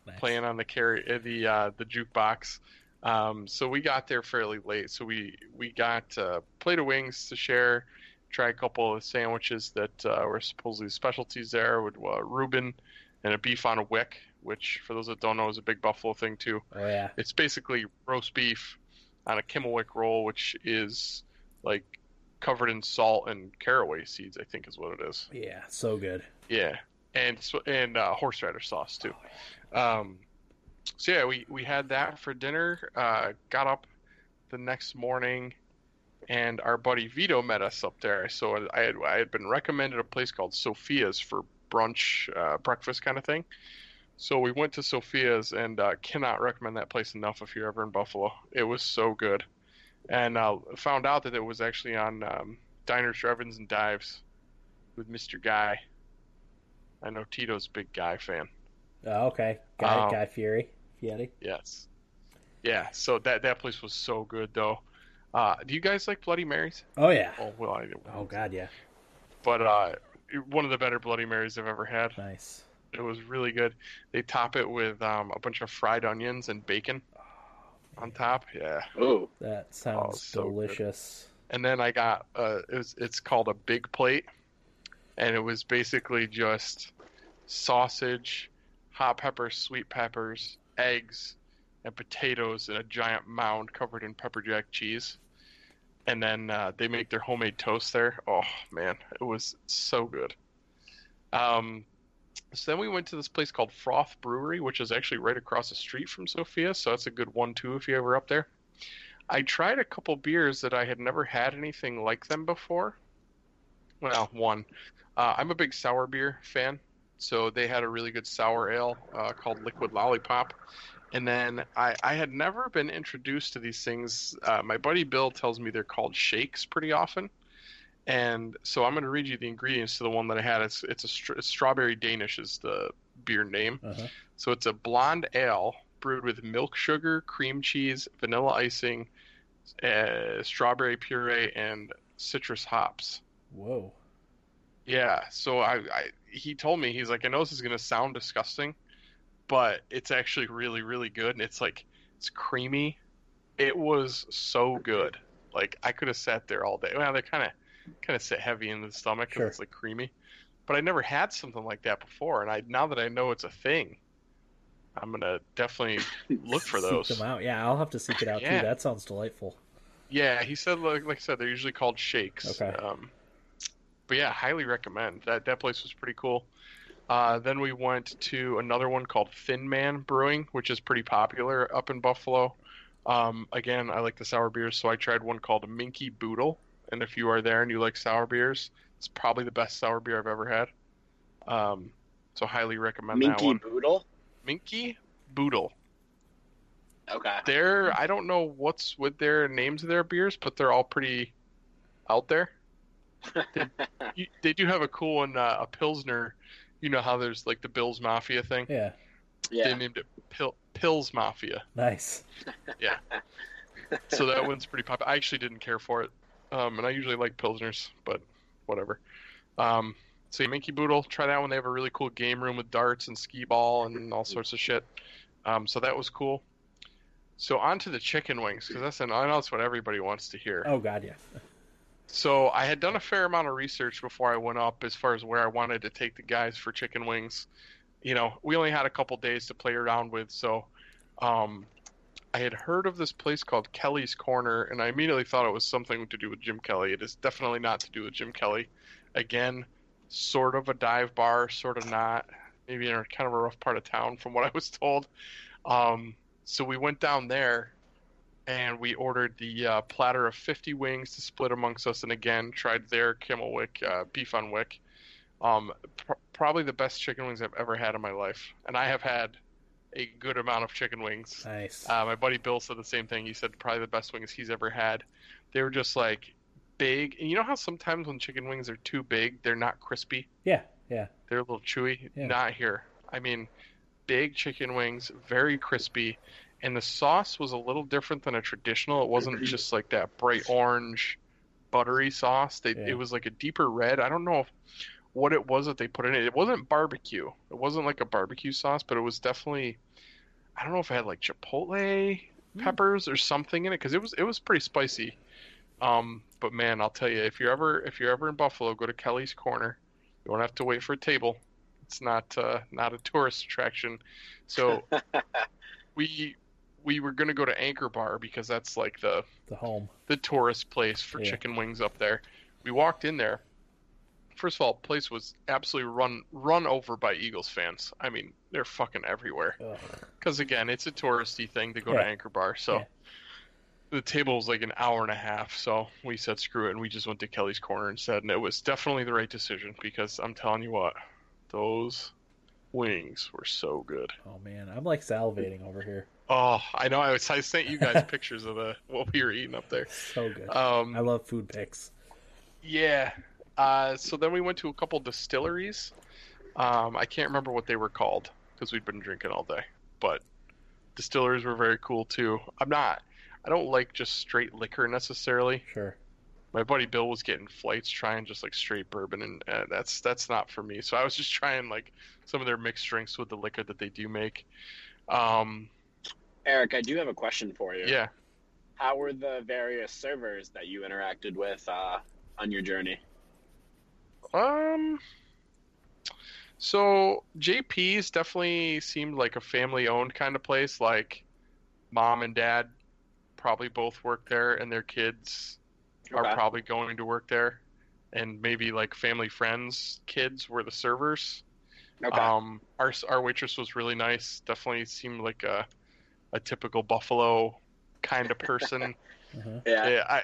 Nice. playing on the carry uh, the uh, the jukebox. Um, so we got there fairly late. So we we got uh, plate of wings to share, try a couple of sandwiches that uh, were supposedly specialties there with uh, Reuben and a beef on a weck, which for those that don't know is a big Buffalo thing too. Oh yeah. It's basically roast beef on a Kimmelweck roll, which is like covered in salt and caraway seeds. I think is what it is. Yeah, so good. Yeah, and and uh, horseradish sauce too. Um, so yeah, we we had that for dinner. Uh, got up the next morning, and our buddy Vito met us up there. So I had I had been recommended a place called Sophia's for brunch, uh, breakfast kind of thing. So we went to Sophia's and uh, cannot recommend that place enough if you're ever in Buffalo. It was so good, and uh, found out that it was actually on um, Diners, Drive-ins, and Dives with Mr. Guy. I know Tito's a big Guy fan. Oh, okay, Guy Um, Guy Fieri, Fieri. Yes. Yeah. So that that place was so good though. Uh, do you guys like Bloody Marys? Oh yeah. Oh well, I. Oh god, yeah. But uh, one of the better Bloody Marys I've ever had. Nice. It was really good. They top it with um, a bunch of fried onions and bacon on top. Yeah. Oh, That sounds so good. delicious. And then I got uh, it was it's called a big plate, and it was basically just sausage, hot peppers, sweet peppers, eggs, and potatoes in a giant mound covered in pepper jack cheese. And then uh, they make their homemade toast there. Oh man, it was so good. Um, so then we went to this place called Froth Brewery, which is actually right across the street from Sophia. So that's a good one-two if you ever up there. I tried a couple beers that I had never had anything like them before. Well, one, uh, I'm a big sour beer fan, so they had a really good sour ale uh, called Liquid Lollipop. And then I, I had never been introduced to these things. Uh, my buddy Bill tells me they're called shakes pretty often. And so I'm going to read you the ingredients to the one that I had. It's it's a str- strawberry Danish is the beer name. Uh-huh. So it's a blonde ale brewed with milk sugar, cream cheese, vanilla icing, uh, strawberry puree, and citrus hops. Whoa. Yeah. So I, I he told me he's like I know this is gonna sound disgusting, but it's actually really really good and it's like it's creamy. It was so good. Like I could have sat there all day. Well, they kind of kind of sit heavy in the stomach because Sure. it's like creamy. But I never had something like that before, and I now that I know it's a thing, I'm gonna definitely look for those. Seek them out. Yeah, I'll have to seek it out Yeah. too. That sounds delightful. Yeah, he said like, like I said, they're usually called shakes. Okay. Um, but yeah, highly recommend that. That place was pretty cool. Uh, then we went to another one called Thin Man Brewing, which is pretty popular up in Buffalo. Um, again, I like the sour beers, so I tried one called Minky Boodle. And if you are there and you like sour beers, it's probably the best sour beer I've ever had. Um, so highly recommend that one. Minky. Boodle. Minky Boodle. Okay. They're I don't know what's with their names of their beers, but they're all pretty out there. You, they do have a cool one, uh, a pilsner. You know how there's like the Bills Mafia thing. Yeah. Yeah. They named it Pil- Pills Mafia. Nice. Yeah. so that one's pretty popular. I actually didn't care for it, um, and I usually like pilsners, but whatever. Um, so yeah, Minky Boodle, try that one. They have a really cool game room with darts and skee ball and all sorts of shit. Um, so that was cool. So on to the chicken wings because that's an, I know that's what everybody wants to hear. Oh god, yeah. So I had done a fair amount of research before I went up as far as where I wanted to take the guys for chicken wings. You know, we only had a couple days to play around with, so um, I had heard of this place called Kelly's Corner, and I immediately thought it was something to do with Jim Kelly. It is definitely not to do with Jim Kelly. Again, sort of a dive bar, sort of not. Maybe in a kind of a rough part of town, from what I was told. Um, so we went down there and we ordered the uh, platter of 50 wings to split amongst us. And again, tried their Camel Wick uh, beef on weck. Um, pr- probably the best chicken wings I've ever had in my life, and I have had a good amount of chicken wings. Nice. Uh, my buddy Bill said the same thing. He said probably the best wings he's ever had. They were just like big, and you know how sometimes when chicken wings are too big, they're not crispy. yeah, yeah. They're a little chewy. Yeah. Not here. I mean, big chicken wings, very crispy, and the sauce was a little different than a traditional. It wasn't just like that bright orange, buttery sauce. They, Yeah. It was like a deeper red. I don't know if, what it was that they put in it. It wasn't barbecue. It wasn't like a barbecue sauce, but it was definitely. I don't know if it had like chipotle Hmm. peppers or something in it because it was it was pretty spicy. Um, but man, I'll tell you, if you're ever if you're ever in Buffalo, go to Kelly's Corner. You won't have to wait for a table. It's not uh, not a tourist attraction. So we we were gonna go to Anchor Bar because that's like the The home. the tourist place for Yeah. chicken wings up there. We walked in there. First of all, the place was absolutely run run over by Eagles fans. I mean, they're fucking everywhere. Because again, it's a touristy thing to go Yeah. to Anchor Bar. So Yeah. the table was like an hour and a half. So we said screw it, and we just went to Kelly's Corner instead. And it was definitely the right decision because I'm telling you what, those wings were so good. Oh man, I'm like salivating over here. Oh, I know. I, was, I sent you guys pictures of the what we were eating up there. So good. Um, I love food pics. Yeah. Uh, so then we went to a couple distilleries. Um, I can't remember what they were called because we'd been drinking all day. But distilleries were very cool too. I'm not. I don't like just straight liquor necessarily. Sure. My buddy Bill was getting flights trying just like straight bourbon, and uh, that's that's not for me. So I was just trying like some of their mixed drinks with the liquor that they do make. Um, Eric, I do have a question for you. yeah. How were the various servers that you interacted with uh, on your journey? Um. So JP's definitely seemed like a family-owned kind of place. Like, mom and dad probably both work there, and their kids are probably going to work there, and maybe like family friends' kids were the servers. Okay. Um, our our waitress was really nice. Definitely seemed like a a typical Buffalo kind of person. Uh-huh. yeah. Yeah, I,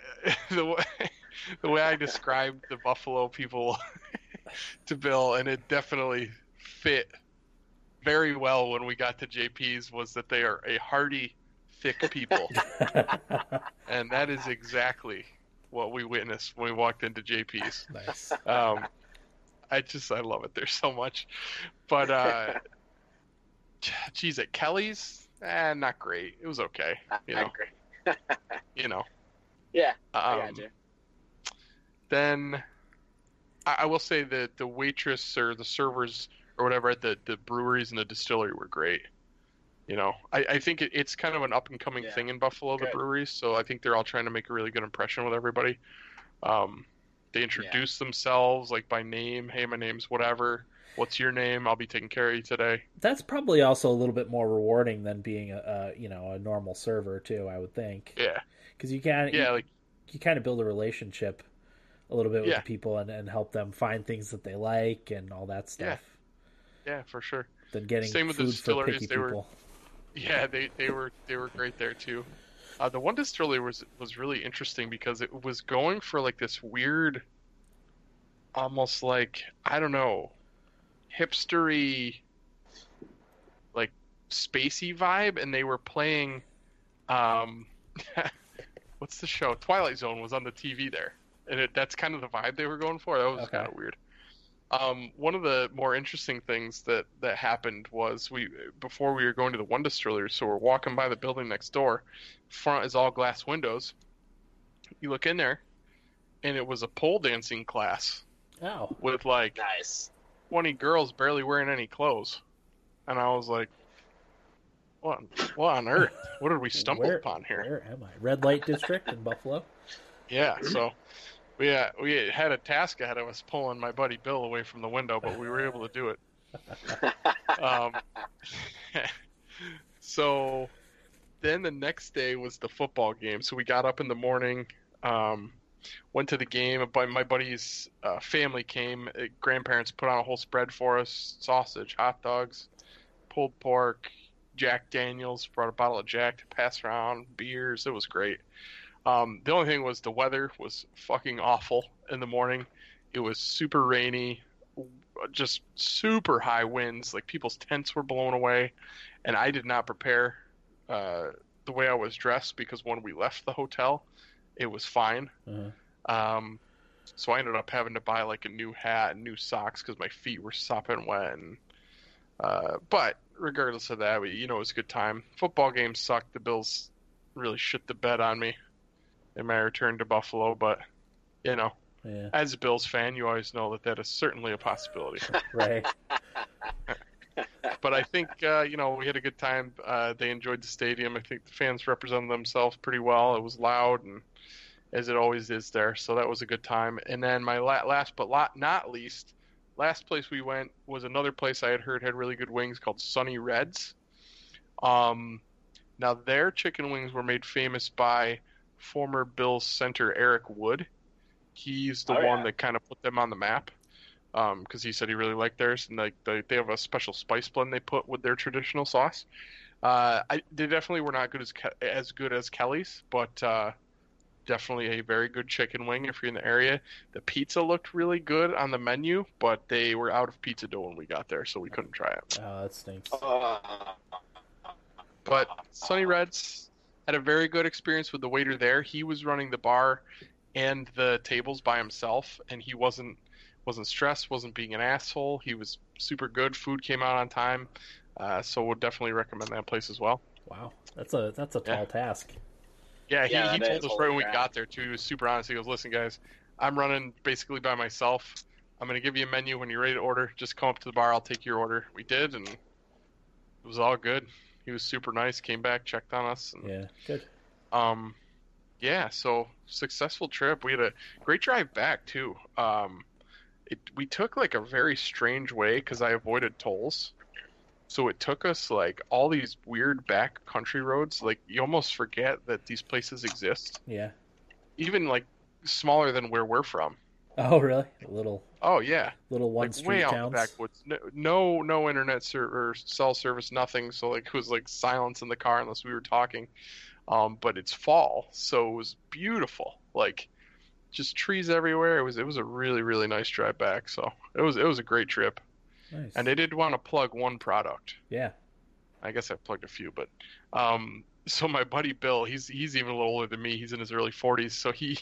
the way the way I described the Buffalo people to Bill, and it definitely fit very well when we got to JP's, was that they are a hearty, thick people, and that is exactly what we witnessed when we walked into JP's. nice. Um, I just I love it there so much, but uh, geez, at Kelly's, eh, not great. It was okay, you I know, agree. you know. Yeah, Um, I got you. Then I, I will say that the waitress or the servers or whatever at the, the breweries and the distillery were great. You know, I, I think it, it's kind of an up and coming Yeah. thing in Buffalo, the breweries. So I think they're all trying to make a really good impression with everybody. Um, they introduce themselves like by name. Hey, my name's whatever. What's your name? I'll be taking care of you today. That's probably also a little bit more rewarding than being a, a you know a normal server too. I would think Yeah, because you can yeah, you, like you kind of build a relationship a little bit with Yeah. the people and, and help them find things that they like and all that stuff. yeah, for sure. Than getting Same with the distilleries, picky they were- people. Yeah, they, they were they were great there too. Uh, the one distillery was was really interesting because it was going for like this weird, almost like I don't know, hipstery, like spacey vibe, and they were playing, um, what's the show? Twilight Zone was on the TV there, and it, that's kind of the vibe they were going for. That was Okay. kind of weird. Um, one of the more interesting things that that happened was we before we were going to the one distillery, so we're walking by the building next door. Front is all glass windows. You look in there, and it was a pole dancing class Oh, with like Nice. 20 girls barely wearing any clothes. And I was like, what, what on earth? What did we stumble where, upon here? Where am I? Red light district in Buffalo. Yeah, so we, uh, we had a task ahead of us pulling my buddy Bill away from the window, but we were able to do it. Um, so then the next day was the football game. So we got up in the morning, um, went to the game. But my buddy's uh, family came. Uh, grandparents put on a whole spread for us: sausage, hot dogs, pulled pork, Jack Daniels. Brought a bottle of Jack to pass around, beers. It was great. Um, the only thing was the weather was fucking awful in the morning. It was super rainy, just super high winds. Like people's tents were blown away, and I did not prepare uh, the way I was dressed because when we left the hotel, it was fine. Uh-huh. Um, so I ended up having to buy like a new hat and new socks because my feet were sopping wet. And, uh, but regardless of that, we, you know, it was a good time. Football game sucked. The Bills really shit the bed on me in my return to Buffalo. But you know, Yeah, as a Bills fan, you always know that that is certainly a possibility. right. but I think uh, you know we had a good time. Uh, they enjoyed the stadium. I think the fans represented themselves pretty well. It was loud and as it always is there, so that was a good time. And then my la- last but lot not least, last place we went was another place I had heard had really good wings called Sunny Reds. Um, Now their chicken wings were made famous by former Bills center Eric Wood. He's the Oh, one yeah. that kind of put them on the map because he said he really liked theirs, and like they, they have a special spice blend they put with their traditional sauce. Uh, I, they definitely were not good as as good as Kelly's, but uh, definitely a very good chicken wing if you're in the area. The pizza looked really good on the menu, but they were out of pizza dough when we got there, so we couldn't try it. Oh, that stinks. Uh, But Sunny Reds had a very good experience with the waiter there. He was running the bar and the tables by himself, and he wasn't wasn't stressed, wasn't being an asshole. He was super good. Food came out on time, uh, so would definitely recommend that place as well. Wow, that's a that's a Yeah. tall task. Yeah, he, Yeah, he told us right when we got there too. He was super honest. He goes, "Listen, guys, I'm running basically by myself. I'm gonna give you a menu when you're ready to order. Just come up to the bar. I'll take your order." We did, and it was all good. He was super nice. Came back, checked on us, and Yeah, good. um, yeah, so successful trip. We had a great drive back too. Um, it we took like a very strange way because I avoided tolls. So it took us like all these weird back country roads. Like you almost forget that these places exist, Yeah. even like smaller than where we're from. Oh, really? A little Oh yeah, little one like street way out towns. the backwoods. No, no, no internet ser- or cell service, nothing. So like it was like silence in the car unless we were talking. Um, but it's fall, so it was beautiful. Like just trees everywhere. It was it was a really really nice drive back. So it was it was a great trip. Nice. And I did want to plug one product. yeah. I guess I plugged a few, but um, so my buddy Bill, he's he's even a little older than me. He's in his early 40s, so he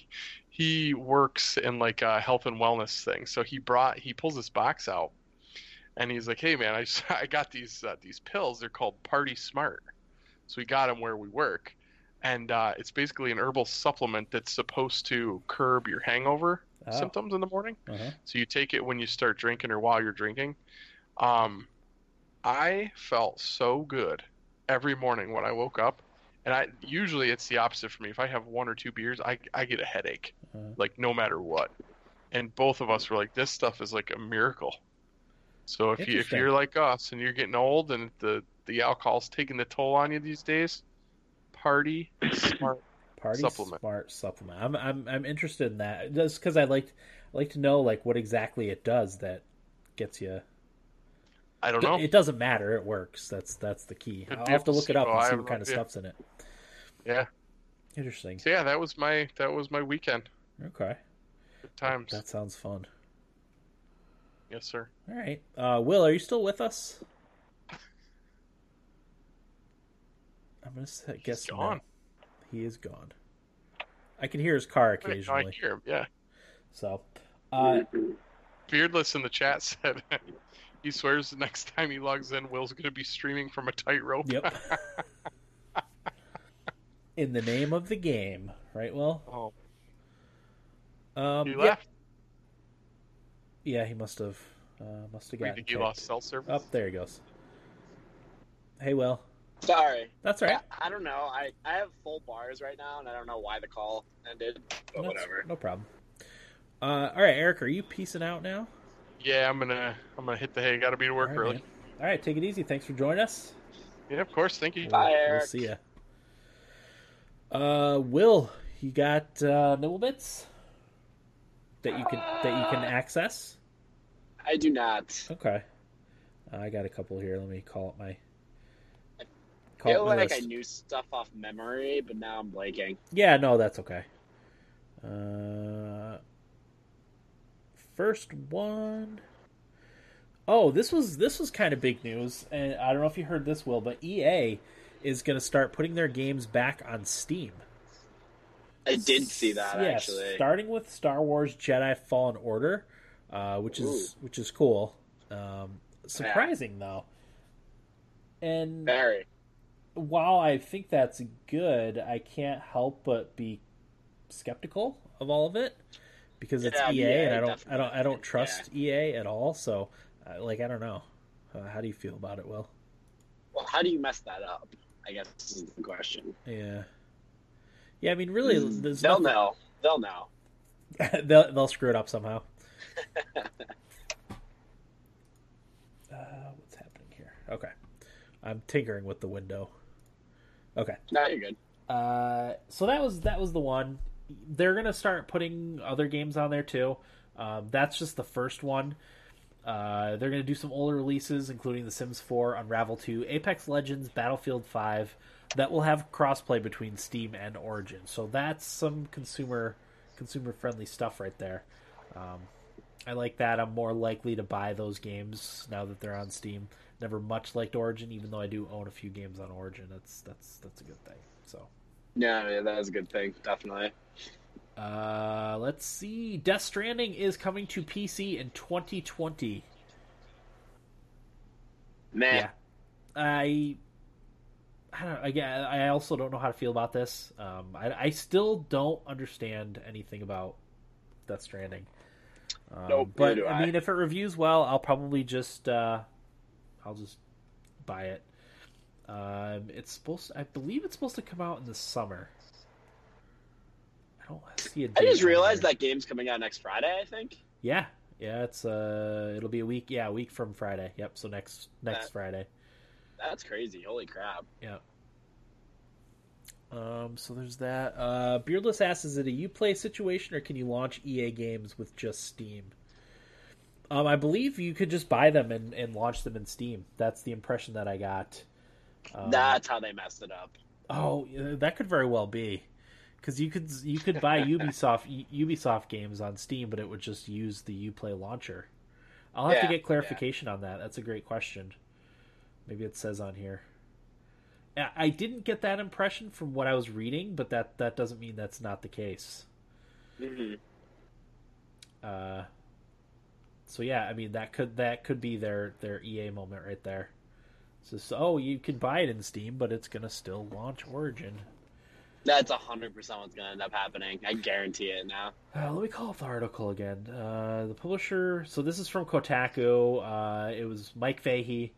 he works in like a health and wellness thing. So he brought he pulls this box out, and he's like, "Hey man, I just, I got these uh, these pills. They're called Party Smart." So we got them where we work, and uh, it's basically an herbal supplement that's supposed to curb your hangover Oh. symptoms in the morning. Uh-huh. So you take it when you start drinking or while you're drinking. Um, I felt so good every morning when I woke up, and I usually it's the opposite for me. If I have one or two beers, I I get a headache, Uh-huh. like no matter what. And both of us were like, this stuff is like a miracle. So if you if you're like us and you're getting old and the the alcohol's taking the toll on you these days, party smart. Party Supplement. smart supplement. I'm I'm I'm interested in that just because I like I like to know like what exactly it does that gets you. I don't know. It doesn't matter. It works. That's that's the key. I'll have to look it up and see what kind of stuff's in it. Yeah. Interesting. So yeah, that was my that was my weekend. Okay. Good times. That sounds fun. Yes, sir. All right. Uh, Will, are you still with us? I'm gonna say, guess no. gone. He is gone. I can hear his car no, I occasionally. hear him. Yeah. So, uh, Beardless in the chat said he swears the next time he logs in, Will's going to be streaming from a tightrope. yep. in the name of the game, right? Well, Oh, Um, he yeah. left. Yeah, he must have. Uh, must have I gotten. think he kicked. lost cell service. Up there he goes. Hey, Will. Sorry. That's all right. I, I don't know. I, I have full bars right now, and I don't know why the call ended. But That's- whatever. No problem. Uh, all right, Eric, are you peacing out now? Yeah, I'm gonna I'm gonna hit the hay. Got to be to work All right, early. man. All right, take it easy. Thanks for joining us. Yeah, of course. Thank you. Bye, We'll Eric. see ya. Uh, Will, you got uh, nibble bits that you can that you can access? I do not. Okay, I got a couple here. Let me call up my. I Call feel up my like I knew stuff off memory, but now I'm blanking. Yeah, no, that's okay. Uh, first one oh this was this was kind of big news, and I don't know if you heard this, Will, but EA is going to start putting their games back on Steam. I did see that Yeah, actually. starting with Star Wars Jedi Fallen Order, uh, which is which is cool. Um, surprising though, and Very. while I think that's good, I can't help but be skeptical of all of it because it's Yeah, EA, yeah, and I don't, I don't, I don't trust EA at all. So, uh, like, I don't know. Uh, how do you feel about it, Will? Well, how do you mess that up? I guess is the question. Yeah, yeah. I mean, really, there's They'll nothing- know. They'll know. they'll they'll screw it up somehow. uh, what's happening here? Okay, I'm tinkering with the window. Okay. No, you're good. Uh, so that was that was the one. They're gonna start putting other games on there too. Um, that's just the first one. Uh, they're gonna do some older releases, including The Sims 4, Unravel 2, Apex Legends, Battlefield 5, that will have crossplay between Steam and Origin. So that's some consumer consumer friendly stuff right there. Um, I like that. I'm more likely to buy those games now that they're on Steam. Never much liked Origin, even though I do own a few games on Origin. That's that's that's a good thing. So. Yeah, yeah, that is a good thing, definitely. Uh, let's see. Death Stranding is coming to PC in 2020. Man, Yeah, I, I don't. Again, I also don't know how to feel about this. Um, I, I still don't understand anything about Death Stranding. Um, Nope, but I I. mean, if it reviews well, I'll probably just, uh, I'll just buy it. Um, it's supposed. I believe it's supposed to come out in the summer. I don't see a I date just realized that game's coming out next Friday. I think. Yeah, yeah, it's uh, it'll be a week. Yeah, a week from Friday. Yep. So next next That- Friday. That's crazy. Holy crap. Yeah. Um. So there's that. Uh, Beardless asks, is it a UPlay situation or can you launch EA games with just Steam? Um, I believe you could just buy them and, and launch them in Steam. That's the impression that I got. Um, That's how they messed it up. Oh, that could very well be, because you could you could buy Ubisoft Ubisoft games on Steam, but it would just use the UPlay launcher. I'll have to get clarification on that. That's a great question. Maybe it says on here. I- didn't get that impression from what I was reading, but that that doesn't mean that's not the case. hmm Uh, so yeah, I mean that could that could be their their EA moment right there. So, so oh, you can buy it in Steam, but it's gonna still launch Origin. That's hundred percent what's gonna end up happening. I guarantee it now. Uh, let me call up the article again. Uh, the publisher. So this is from Kotaku. Uh, it was Mike Fahey.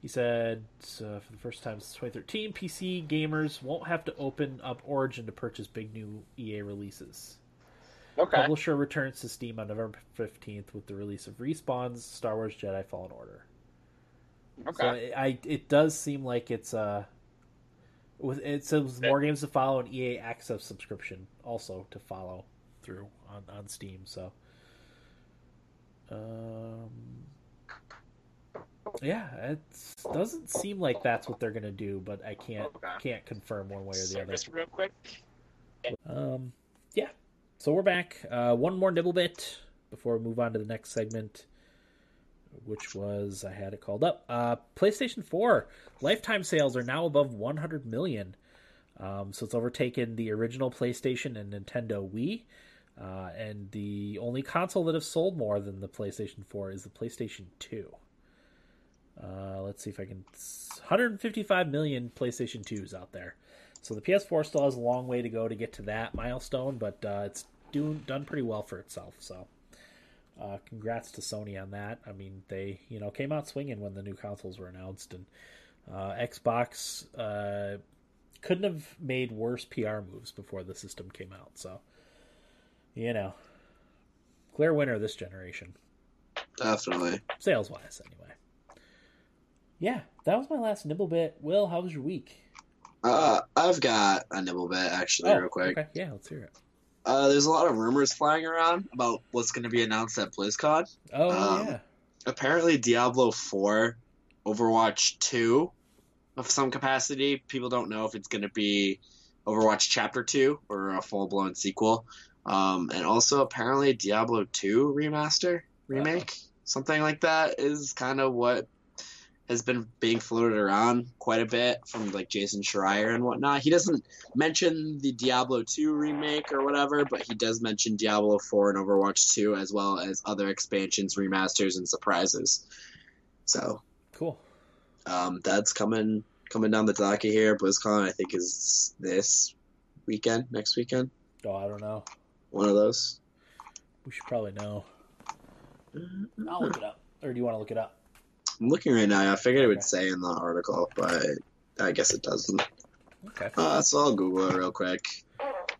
He said uh, for the first time since 2013, PC gamers won't have to open up Origin to purchase big new EA releases. Okay. Publisher returns to Steam on November 15th with the release of Respawn's Star Wars Jedi Fallen Order. Okay. So I, I it does seem like it's uh with it says more games to follow and EA Access subscription also to follow through on, on Steam. So um yeah, it doesn't seem like that's what they're gonna do, but I can't can't confirm one way or the other. Real quick. Um, yeah. So we're back. Uh, one more nibble bit before we move on to the next segment, which was I had it called up. Uh, PlayStation Four lifetime sales are now above 100 million. Um, so it's overtaken the original PlayStation and Nintendo Wii. Uh, and the only console that has sold more than the PlayStation 4 is the PlayStation 2. Uh, let's see if I can. 155 million PlayStation 2s out there. So the PS4 still has a long way to go to get to that milestone, but uh, it's doing done pretty well for itself. So, uh, congrats to Sony on that. I mean, they you know came out swinging when the new consoles were announced, and uh, Xbox uh, couldn't have made worse PR moves before the system came out. So, you know, clear winner this generation, Definitely. sales wise, anyway. Yeah, that was my last nibble bit. Will, how was your week? Uh, I've got a nibble bit actually, real quick. Oh, okay, yeah, let's hear it. Uh, there's a lot of rumors flying around about what's going to be announced at BlizzCon. Oh Um, yeah. Apparently, Diablo 4, Overwatch 2, of some capacity. People don't know if it's going to be Overwatch Chapter 2 or a full blown sequel. Um, and also, apparently, Diablo 2 remaster, remake, something like that is kind of what has been being floated around quite a bit from like Jason Schreier and whatnot. He doesn't mention the Diablo 2 remake or whatever, but he does mention Diablo 4 and Overwatch 2 as well as other expansions, remasters, and surprises. So Cool. um, that's coming coming down the docket here. BlizzCon, I think, is this weekend, next weekend, Oh, I don't know. one of those. We should probably know. I'll look it up. Or do you want to look it up? I'm looking right now. I figured it would say in the article, but I guess it doesn't. Okay. Uh, so I'll Google it real quick.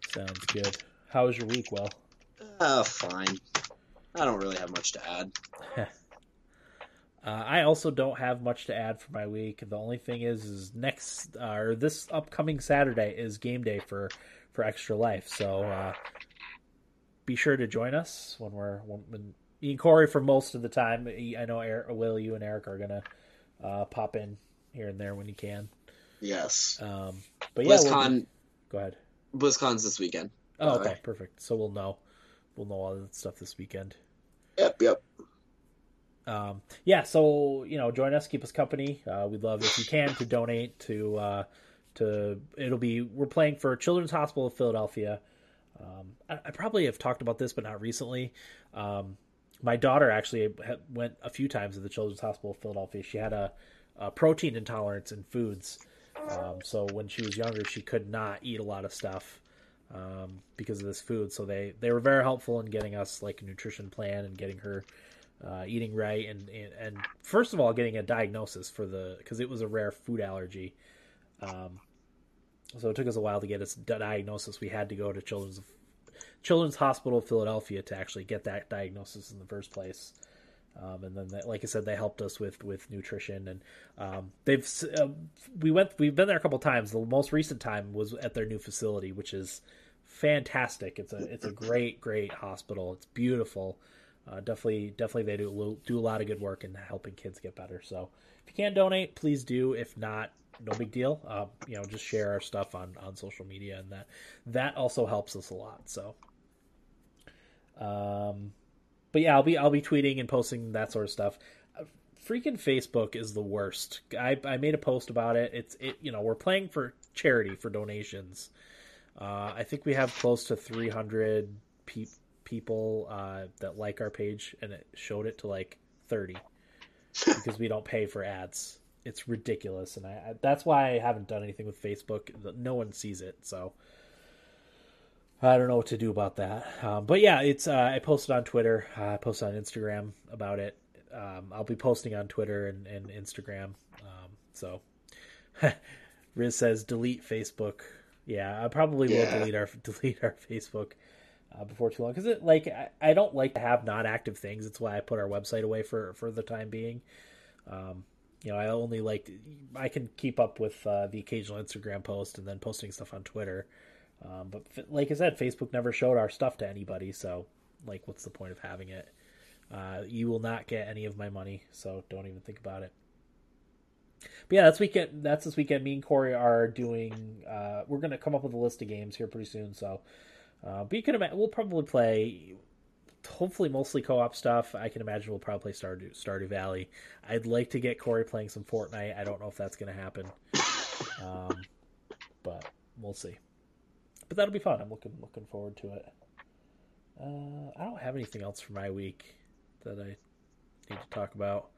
Sounds good. How was your week, Will? Uh, fine. I don't really have much to add. Uh, I also don't have much to add for my week. The only thing is, is next uh, or this upcoming Saturday is game day for for Extra Life. So uh, be sure to join us when we're when, when and Corey for most of the time. I know Eric, Will, you and Eric are gonna uh, pop in here and there when you can. Yes. Um, but yeah, we'll be- go ahead. BlizzCon's this weekend. Oh, okay, way. perfect. So we'll know we'll know all that stuff this weekend. Yep. Yep. um, yeah, so you know, join us, keep us company. Uh, we'd love if you can to donate to uh, to. It'll be we're playing for Children's Hospital of Philadelphia. Um, I, I probably have talked about this, but not recently. Um, my daughter actually went a few times to the Children's Hospital of Philadelphia. She had a, a protein intolerance in foods, um, so when she was younger, she could not eat a lot of stuff um, because of this food. So they they were very helpful in getting us like a nutrition plan and getting her uh, eating right and, and and first of all getting a diagnosis for the because it was a rare food allergy. Um, so it took us a while to get its diagnosis. We had to go to Children's Children's Hospital of Philadelphia to actually get that diagnosis in the first place. Um, and then, like I said, they helped us with, with nutrition, and um, they've uh, we went we've been there a couple times. The most recent time was at their new facility, which is fantastic. It's a it's a great great hospital. It's beautiful. Uh, definitely definitely they do do a lot of good work in helping kids get better. So if you can donate, please do. If not, no big deal. Uh, you know, just share our stuff on on social media, and that that also helps us a lot. So, um, but yeah, I'll be I'll be tweeting and posting that sort of stuff. Uh, Freaking Facebook is the worst. I I made a post about it. It's it you know we're playing for charity for donations. Uh, I think we have close to 300 pe- people uh, that like our page, and it showed it to like 30 because we don't pay for ads. It's ridiculous, and I, I that's why I haven't done anything with Facebook. No one sees it, so I don't know what to do about that. Um, but yeah, it's uh, I posted on Twitter, uh, I posted on Instagram about it. Um, I'll be posting on Twitter and, and Instagram. Um, so Riz says delete Facebook. Yeah, I probably will delete our delete our Facebook uh, before too long because it like I, I don't like to have not active things. It's why I put our website away for for the time being. Um, you know, I only like I can keep up with uh, the occasional Instagram post and then posting stuff on Twitter. Um, but like I said, Facebook never showed our stuff to anybody, so like, what's the point of having it? Uh, you will not get any of my money, so don't even think about it. But yeah, that's weekend. That's this weekend. Me and Corey are doing. Uh, we're gonna come up with a list of games here pretty soon. So, uh, but you can imagine we'll probably play. Hopefully, mostly co-op stuff. I can imagine we'll probably play Stardew, Stardew Valley. I'd like to get Corey playing some Fortnite. I don't know if that's gonna happen, um, but we'll see. But that'll be fun. I'm looking looking forward to it. Uh, I don't have anything else for my week that I need to talk about.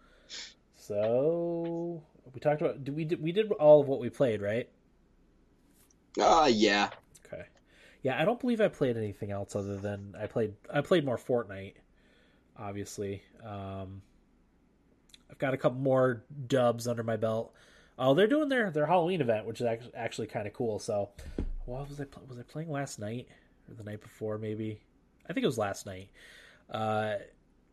So we talked about. Did we did we did all of what we played, right? Uh, yeah. Okay. Yeah, I don't believe I played anything else other than I played. I played more Fortnite, obviously. Um, I've got a couple more dubs under my belt. Oh, they're doing their their Halloween event, which is actually, actually kind of cool. So, what was I pl- was I playing last night or the night before? Maybe I think it was last night. Uh,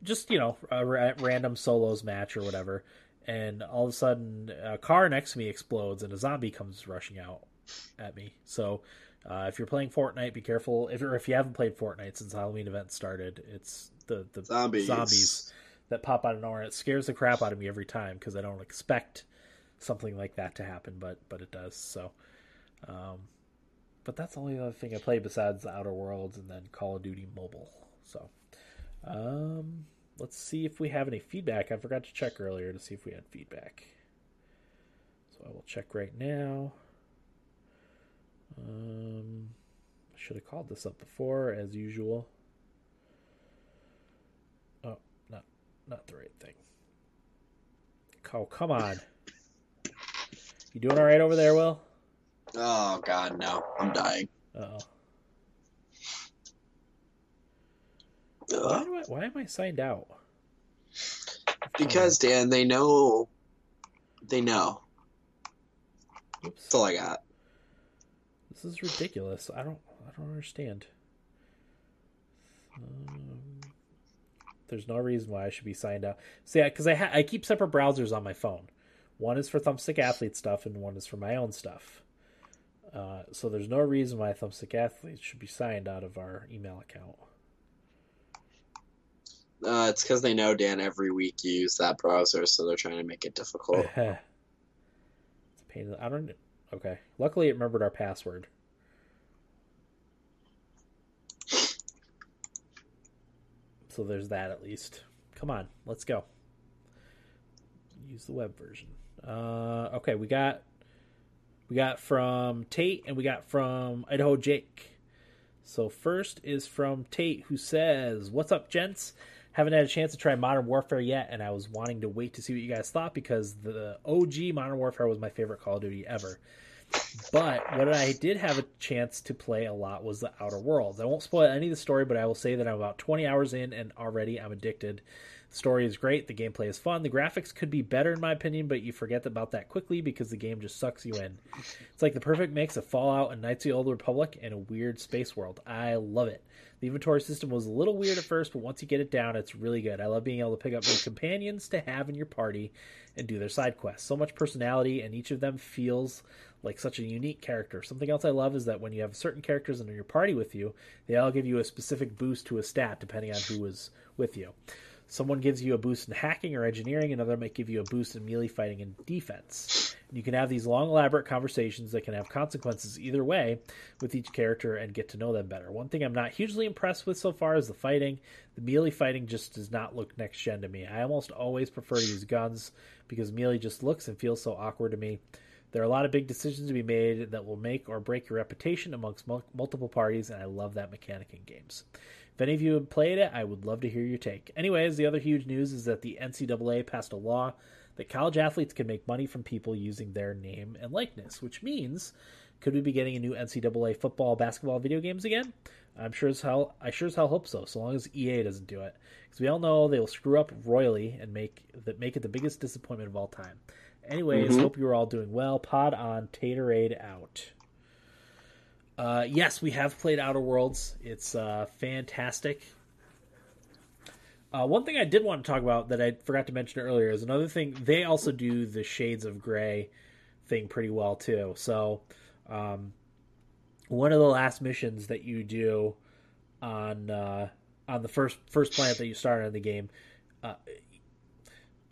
just you know, a ra- random solos match or whatever, and all of a sudden, a car next to me explodes and a zombie comes rushing out at me. So, uh, if you're playing Fortnite, be careful. If if you haven't played Fortnite since Halloween event started, it's the the Zombies. zombies that pop out of nowhere. It scares the crap out of me every time because I don't expect something like that to happen, but but it does. So, um, but that's the only other thing I played besides the Outer Worlds and then Call of Duty Mobile. So, um, let's see if we have any feedback. I forgot to check earlier to see if we had feedback. So I will check right now. Um, I should have called this up before, as usual. Oh, not not the right thing. Oh, come on. You doing all right over there, Will? Oh God, no! I'm dying. Uh-oh. Why, Ugh. do I, why am I signed out? Because Dan, they know. They know. Oops. That's all I got. This is ridiculous. I don't I don't understand. Um, There's no reason why I should be signed up. See, because I ha- I keep separate browsers on my phone. One is for Thumbstick Athlete stuff, and one is for my own stuff. Uh, so there's no reason why Thumbstick Athletes should be signed out of our email account. Uh, it's because they know Dan every week you use that browser, so they're trying to make it difficult. it's a pain. In the, I don't. Okay. Luckily, it remembered our password. So there's that at least. Come on, let's go. Use the web version. Uh, okay, we got we got from Tate and we got from Idaho Jake. So first is from Tate who says, "What's up, gents? Haven't had a chance to try Modern Warfare yet, and I was wanting to wait to see what you guys thought because the OG Modern Warfare was my favorite Call of Duty ever. But what I did have a chance to play a lot was the Outer Worlds. I won't spoil any of the story, but I will say that I'm about 20 hours in, and already I'm addicted. Story is great. The gameplay is fun. The graphics could be better, in my opinion, but you forget about that quickly because the game just sucks you in. It's like the perfect mix of Fallout and Knights of the Old Republic and a weird space world. I love it. The inventory system was a little weird at first, but once you get it down, it's really good. I love being able to pick up new companions to have in your party and do their side quests. So much personality, and each of them feels like such a unique character. Something else I love is that when you have certain characters in your party with you, they all give you a specific boost to a stat depending on who was with you. Someone gives you a boost in hacking or engineering, another might give you a boost in melee fighting and defense. And you can have these long, elaborate conversations that can have consequences either way with each character and get to know them better. One thing I'm not hugely impressed with so far is the fighting. The melee fighting just does not look next gen to me. I almost always prefer to use guns because melee just looks and feels so awkward to me. There are a lot of big decisions to be made that will make or break your reputation amongst multiple parties, and I love that mechanic in games. If any of you have played it, I would love to hear your take. Anyways, the other huge news is that the NCAA passed a law that college athletes can make money from people using their name and likeness, which means could we be getting a new NCAA football, basketball, video games again? I'm sure as hell. I sure as hell hope so. So long as EA doesn't do it, because we all know they will screw up royally and make that make it the biggest disappointment of all time. Anyways, Mhm. hope you are all doing well. Pod on Taterade out. Uh, yes, we have played Outer Worlds. It's uh, fantastic. Uh, one thing I did want to talk about that I forgot to mention earlier is another thing. They also do the Shades of Grey thing pretty well too. So, um, one of the last missions that you do on uh, on the first first planet that you start in the game, uh,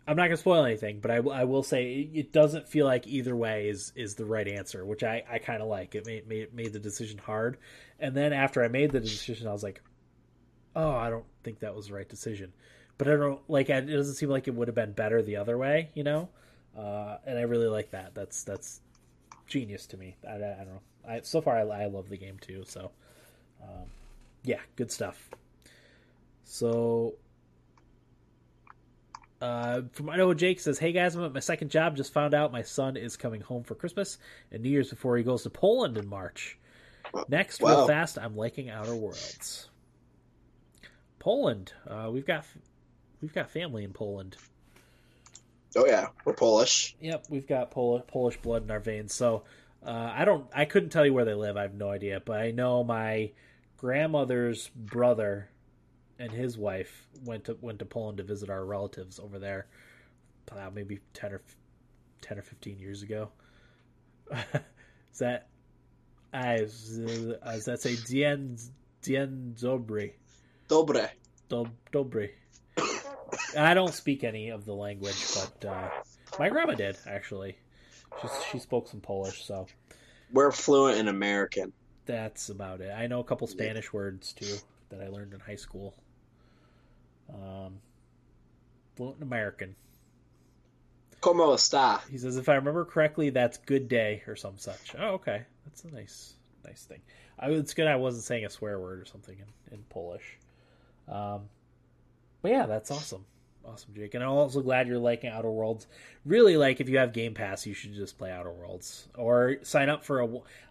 I'm not gonna spoil anything, but I, I will say it, doesn't feel like either way is is the right answer, which I, I kind of like. It made, made made the decision hard, and then after I made the decision, I was like, oh, I don't think that was the right decision. But I don't like it doesn't seem like it would have been better the other way, you know. Uh, and I really like that. That's that's genius to me. I, I don't know. I, so far, I, I love the game too. So, um, yeah, good stuff. So, uh, from Idaho Jake says, "Hey guys, I'm at my second job. Just found out my son is coming home for Christmas and New Year's before he goes to Poland in March. Next, real fast, I'm liking Outer Worlds. Poland. Uh, we've got we've got family in Poland. Oh yeah, we're Polish. Yep, we've got Pol- Polish blood in our veins. So uh, I don't, I couldn't tell you where they live. I have no idea, but I know my grandmother's brother and his wife went to went to Poland to visit our relatives over there. Uh, maybe ten or ten or fifteen years ago. is that? I uh, does that say Dien Dien Dobry Dobre. Dob, Dobry? I don't speak any of the language, but uh, my grandma did actually. She she spoke some Polish, so We're fluent in American. that's about it. I know a couple Spanish words too that I learned in high school. Um, fluent in American. Como está? He says, if I remember correctly, that's good day or some such. Oh, okay, that's a nice, nice thing. I it's good I wasn't saying a swear word or something in, in Polish. Um, but yeah, that's awesome, awesome, Jake. And I'm also glad you're liking Outer Worlds. Really, like if you have Game Pass, you should just play Outer Worlds or sign up for a.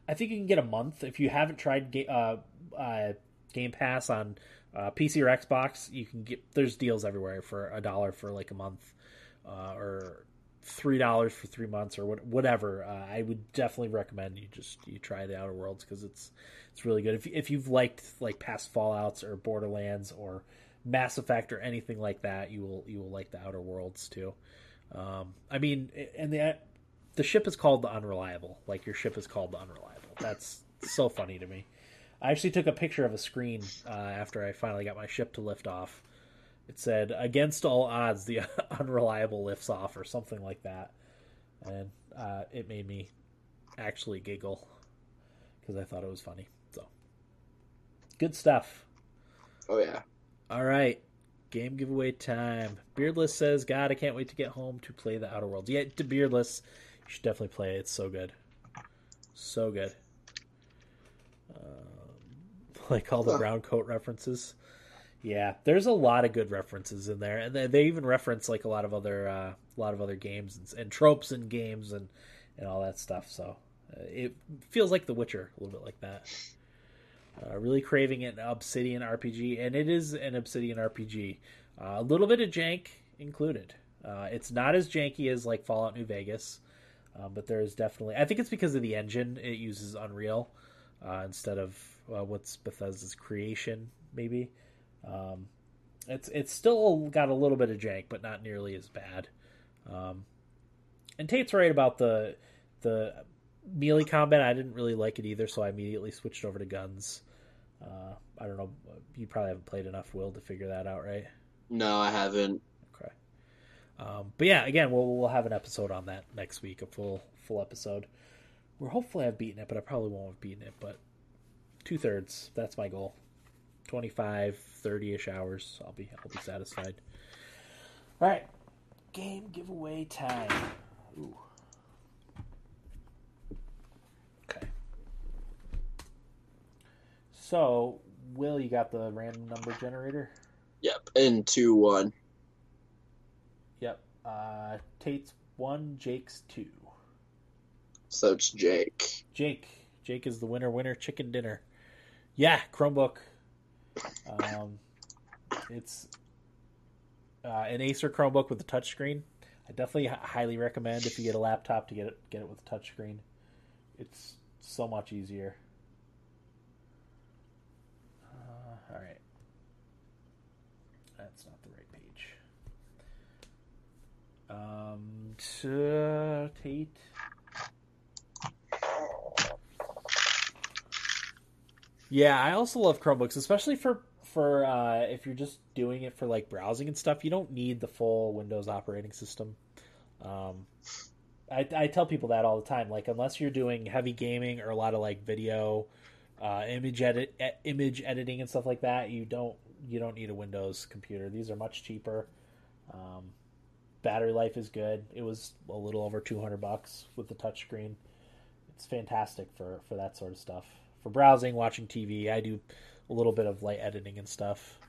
I think you can get a month if you haven't tried uh, uh, Game Pass on uh, PC or Xbox. You can get there's deals everywhere for a dollar for like a month, uh, or three dollars for three months or what, whatever. Uh, I would definitely recommend you just you try the Outer Worlds because it's it's really good. If if you've liked like past Fallout's or Borderlands or Mass Effect or anything like that, you will you will like the Outer Worlds too. Um, I mean, and the the ship is called the Unreliable. Like your ship is called the Unreliable. That's so funny to me. I actually took a picture of a screen uh, after I finally got my ship to lift off. It said, "Against all odds, the unreliable lifts off," or something like that, and uh, it made me actually giggle because I thought it was funny. So, good stuff. Oh yeah. All right, game giveaway time. Beardless says, "God, I can't wait to get home to play the Outer Worlds." Yeah, to Beardless, you should definitely play it. It's so good, so good. Um, like all the Huh. brown coat references. Yeah, there's a lot of good references in there, and they, they even reference like a lot of other uh, a lot of other games and, and tropes in games and and all that stuff. So uh, it feels like The Witcher a little bit like that. Uh, really craving an Obsidian RPG, and it is an Obsidian RPG. Uh, a little bit of jank included. Uh, it's not as janky as like Fallout New Vegas, um, but there is definitely. I think it's because of the engine. It uses Unreal uh, instead of uh, what's Bethesda's creation, maybe. Um, it's it's still got a little bit of jank, but not nearly as bad. Um, and Tate's right about the the melee combat. I didn't really like it either, so I immediately switched over to guns. Uh, I don't know. You probably haven't played enough Will to figure that out, right? No, I haven't. Okay. Um, but yeah, again, we'll we'll have an episode on that next week, a full full episode. Where hopefully I've beaten it, but I probably won't have beaten it. But two thirds, that's my goal. 25, 30 ish hours, I'll be I'll be satisfied. All right, game giveaway time. Ooh. Okay. So, Will, you got the random number generator? Yep. And two one. Yep. Uh, Tate's one, Jake's two. So it's Jake. Jake. Jake is the winner. Winner chicken dinner. Yeah, Chromebook. Um, it's uh, an Acer Chromebook with a touchscreen. I definitely highly recommend if you get a laptop to get it get it with a touchscreen. It's so much easier. Uh, all right, that's not the right page. Um, to Tate. Yeah, I also love Chromebooks, especially for for uh, if you're just doing it for like browsing and stuff. You don't need the full Windows operating system. Um, I, I tell people that all the time. Like unless you're doing heavy gaming or a lot of like video, uh, image edit, image editing and stuff like that, you don't you don't need a Windows computer. These are much cheaper. Um, battery life is good. It was a little over 200 bucks with the touchscreen. It's fantastic for for that sort of stuff. For browsing, watching TV, I do a little bit of light editing and stuff.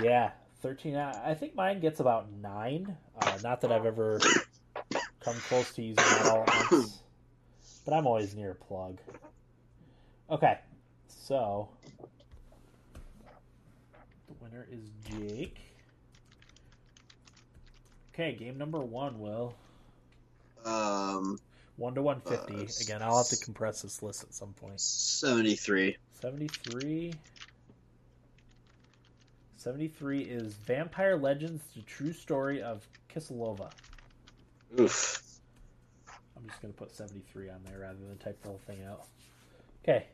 Yeah, 13. I think mine gets about 9. Uh, not that I've ever come close to using that all at once. But I'm always near a plug. Okay, so the winner is Jake. Okay, game number one, Will. Um, One to one fifty. Uh, Again, I'll have to compress this list at some point. seventy three. Seventy three. Seventy three is Vampire Legends: The True Story of Kisilova. Oof. I'm just gonna put seventy three on there rather than type the whole thing out. Okay.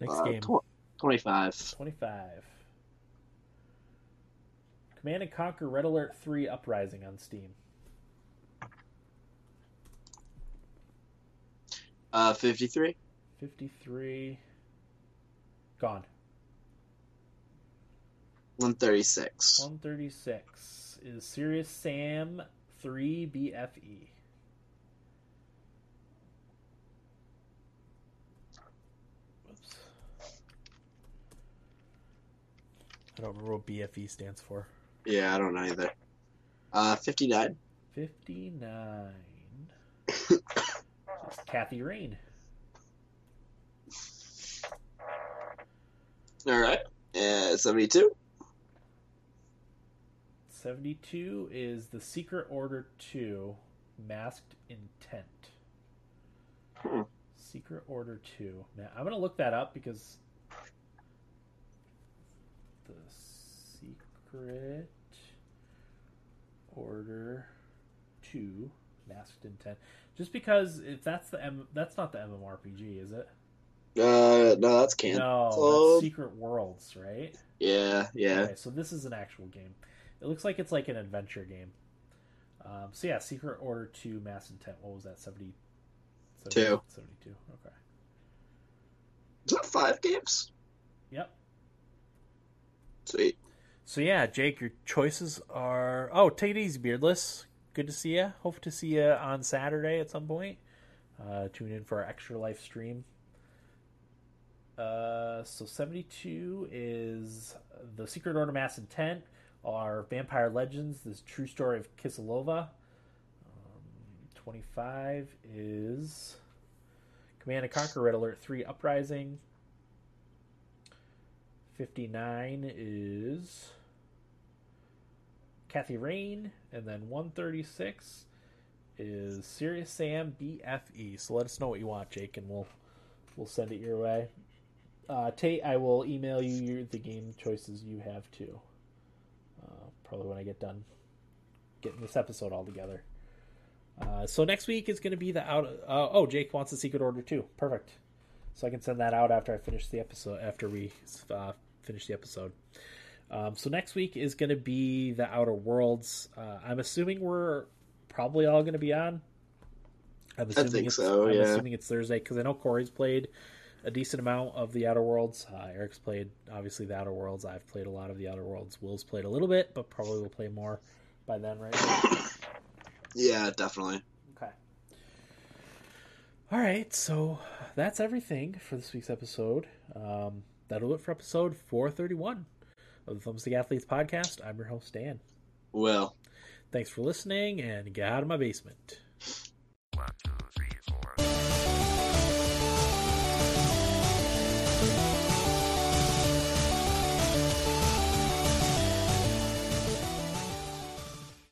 Next Uh, game. tw- Twenty five. 25. Command and Conquer Red Alert 3 Uprising on Steam. Uh, fifty three. 53. Gone. One thirty six. 136 is Serious Sam 3 BFE. Whoops. I don't remember what BFE stands for. Yeah, I don't know either. Uh, fifty nine. 59. Kathy Rain. All right. Uh, seventy two. 72 is The Secret Order 2 Masked Intent. Hmm. Secret Order 2. Now, I'm going to look that up because the Secret Order Two Masked Intent. Just because if that's the M, that's not the MMORPG, is it? Uh, no, that's canon. No, So- that's Secret Worlds, right? Yeah, yeah. Okay, so this is an actual game. It looks like it's like an adventure game. Um, so yeah, Secret Order Two Mass Intent. What was that? 70, Two. 72. Okay. Is that five games? Yep. Sweet. So yeah, Jake, your choices are. Oh, take it easy, Beardless. Good to see you. Hope to see you on Saturday at some point. Uh, tune in for our extra life stream. Uh, so seventy-two is the Secret Order Mass Intent. Our Vampire Legends, this true story of Kisilova. Um, Twenty-five is Command and Conquer Red Alert Three Uprising. 59 is Kathy Rain, and then 136 is Serious Sam BFE. So let us know what you want, Jake, and we'll we'll send it your way. Uh, Tate, I will email you your, the game choices you have too. Uh, probably when I get done getting this episode all together. Uh, so next week is going to be the out. Uh, oh, Jake wants the Secret Order too. Perfect. So I can send that out after I finish the episode. After we uh, finish the episode. Um, so next week is going to be the Outer Worlds. Uh, I'm assuming we're probably all going to be on. I'm assuming think it's, so, I'm yeah. assuming it's Thursday because I know Corey's played a decent amount of the Outer Worlds. Uh, Eric's played obviously the Outer Worlds. I've played a lot of the Outer Worlds. Will's played a little bit, but probably will play more by then, right? Yeah, definitely. Okay. All right, so that's everything for this week's episode. Um, that'll do it for episode 431 of the Thumbstick Athletes podcast. I'm your host, Dan. Well, thanks for listening and get out of my basement.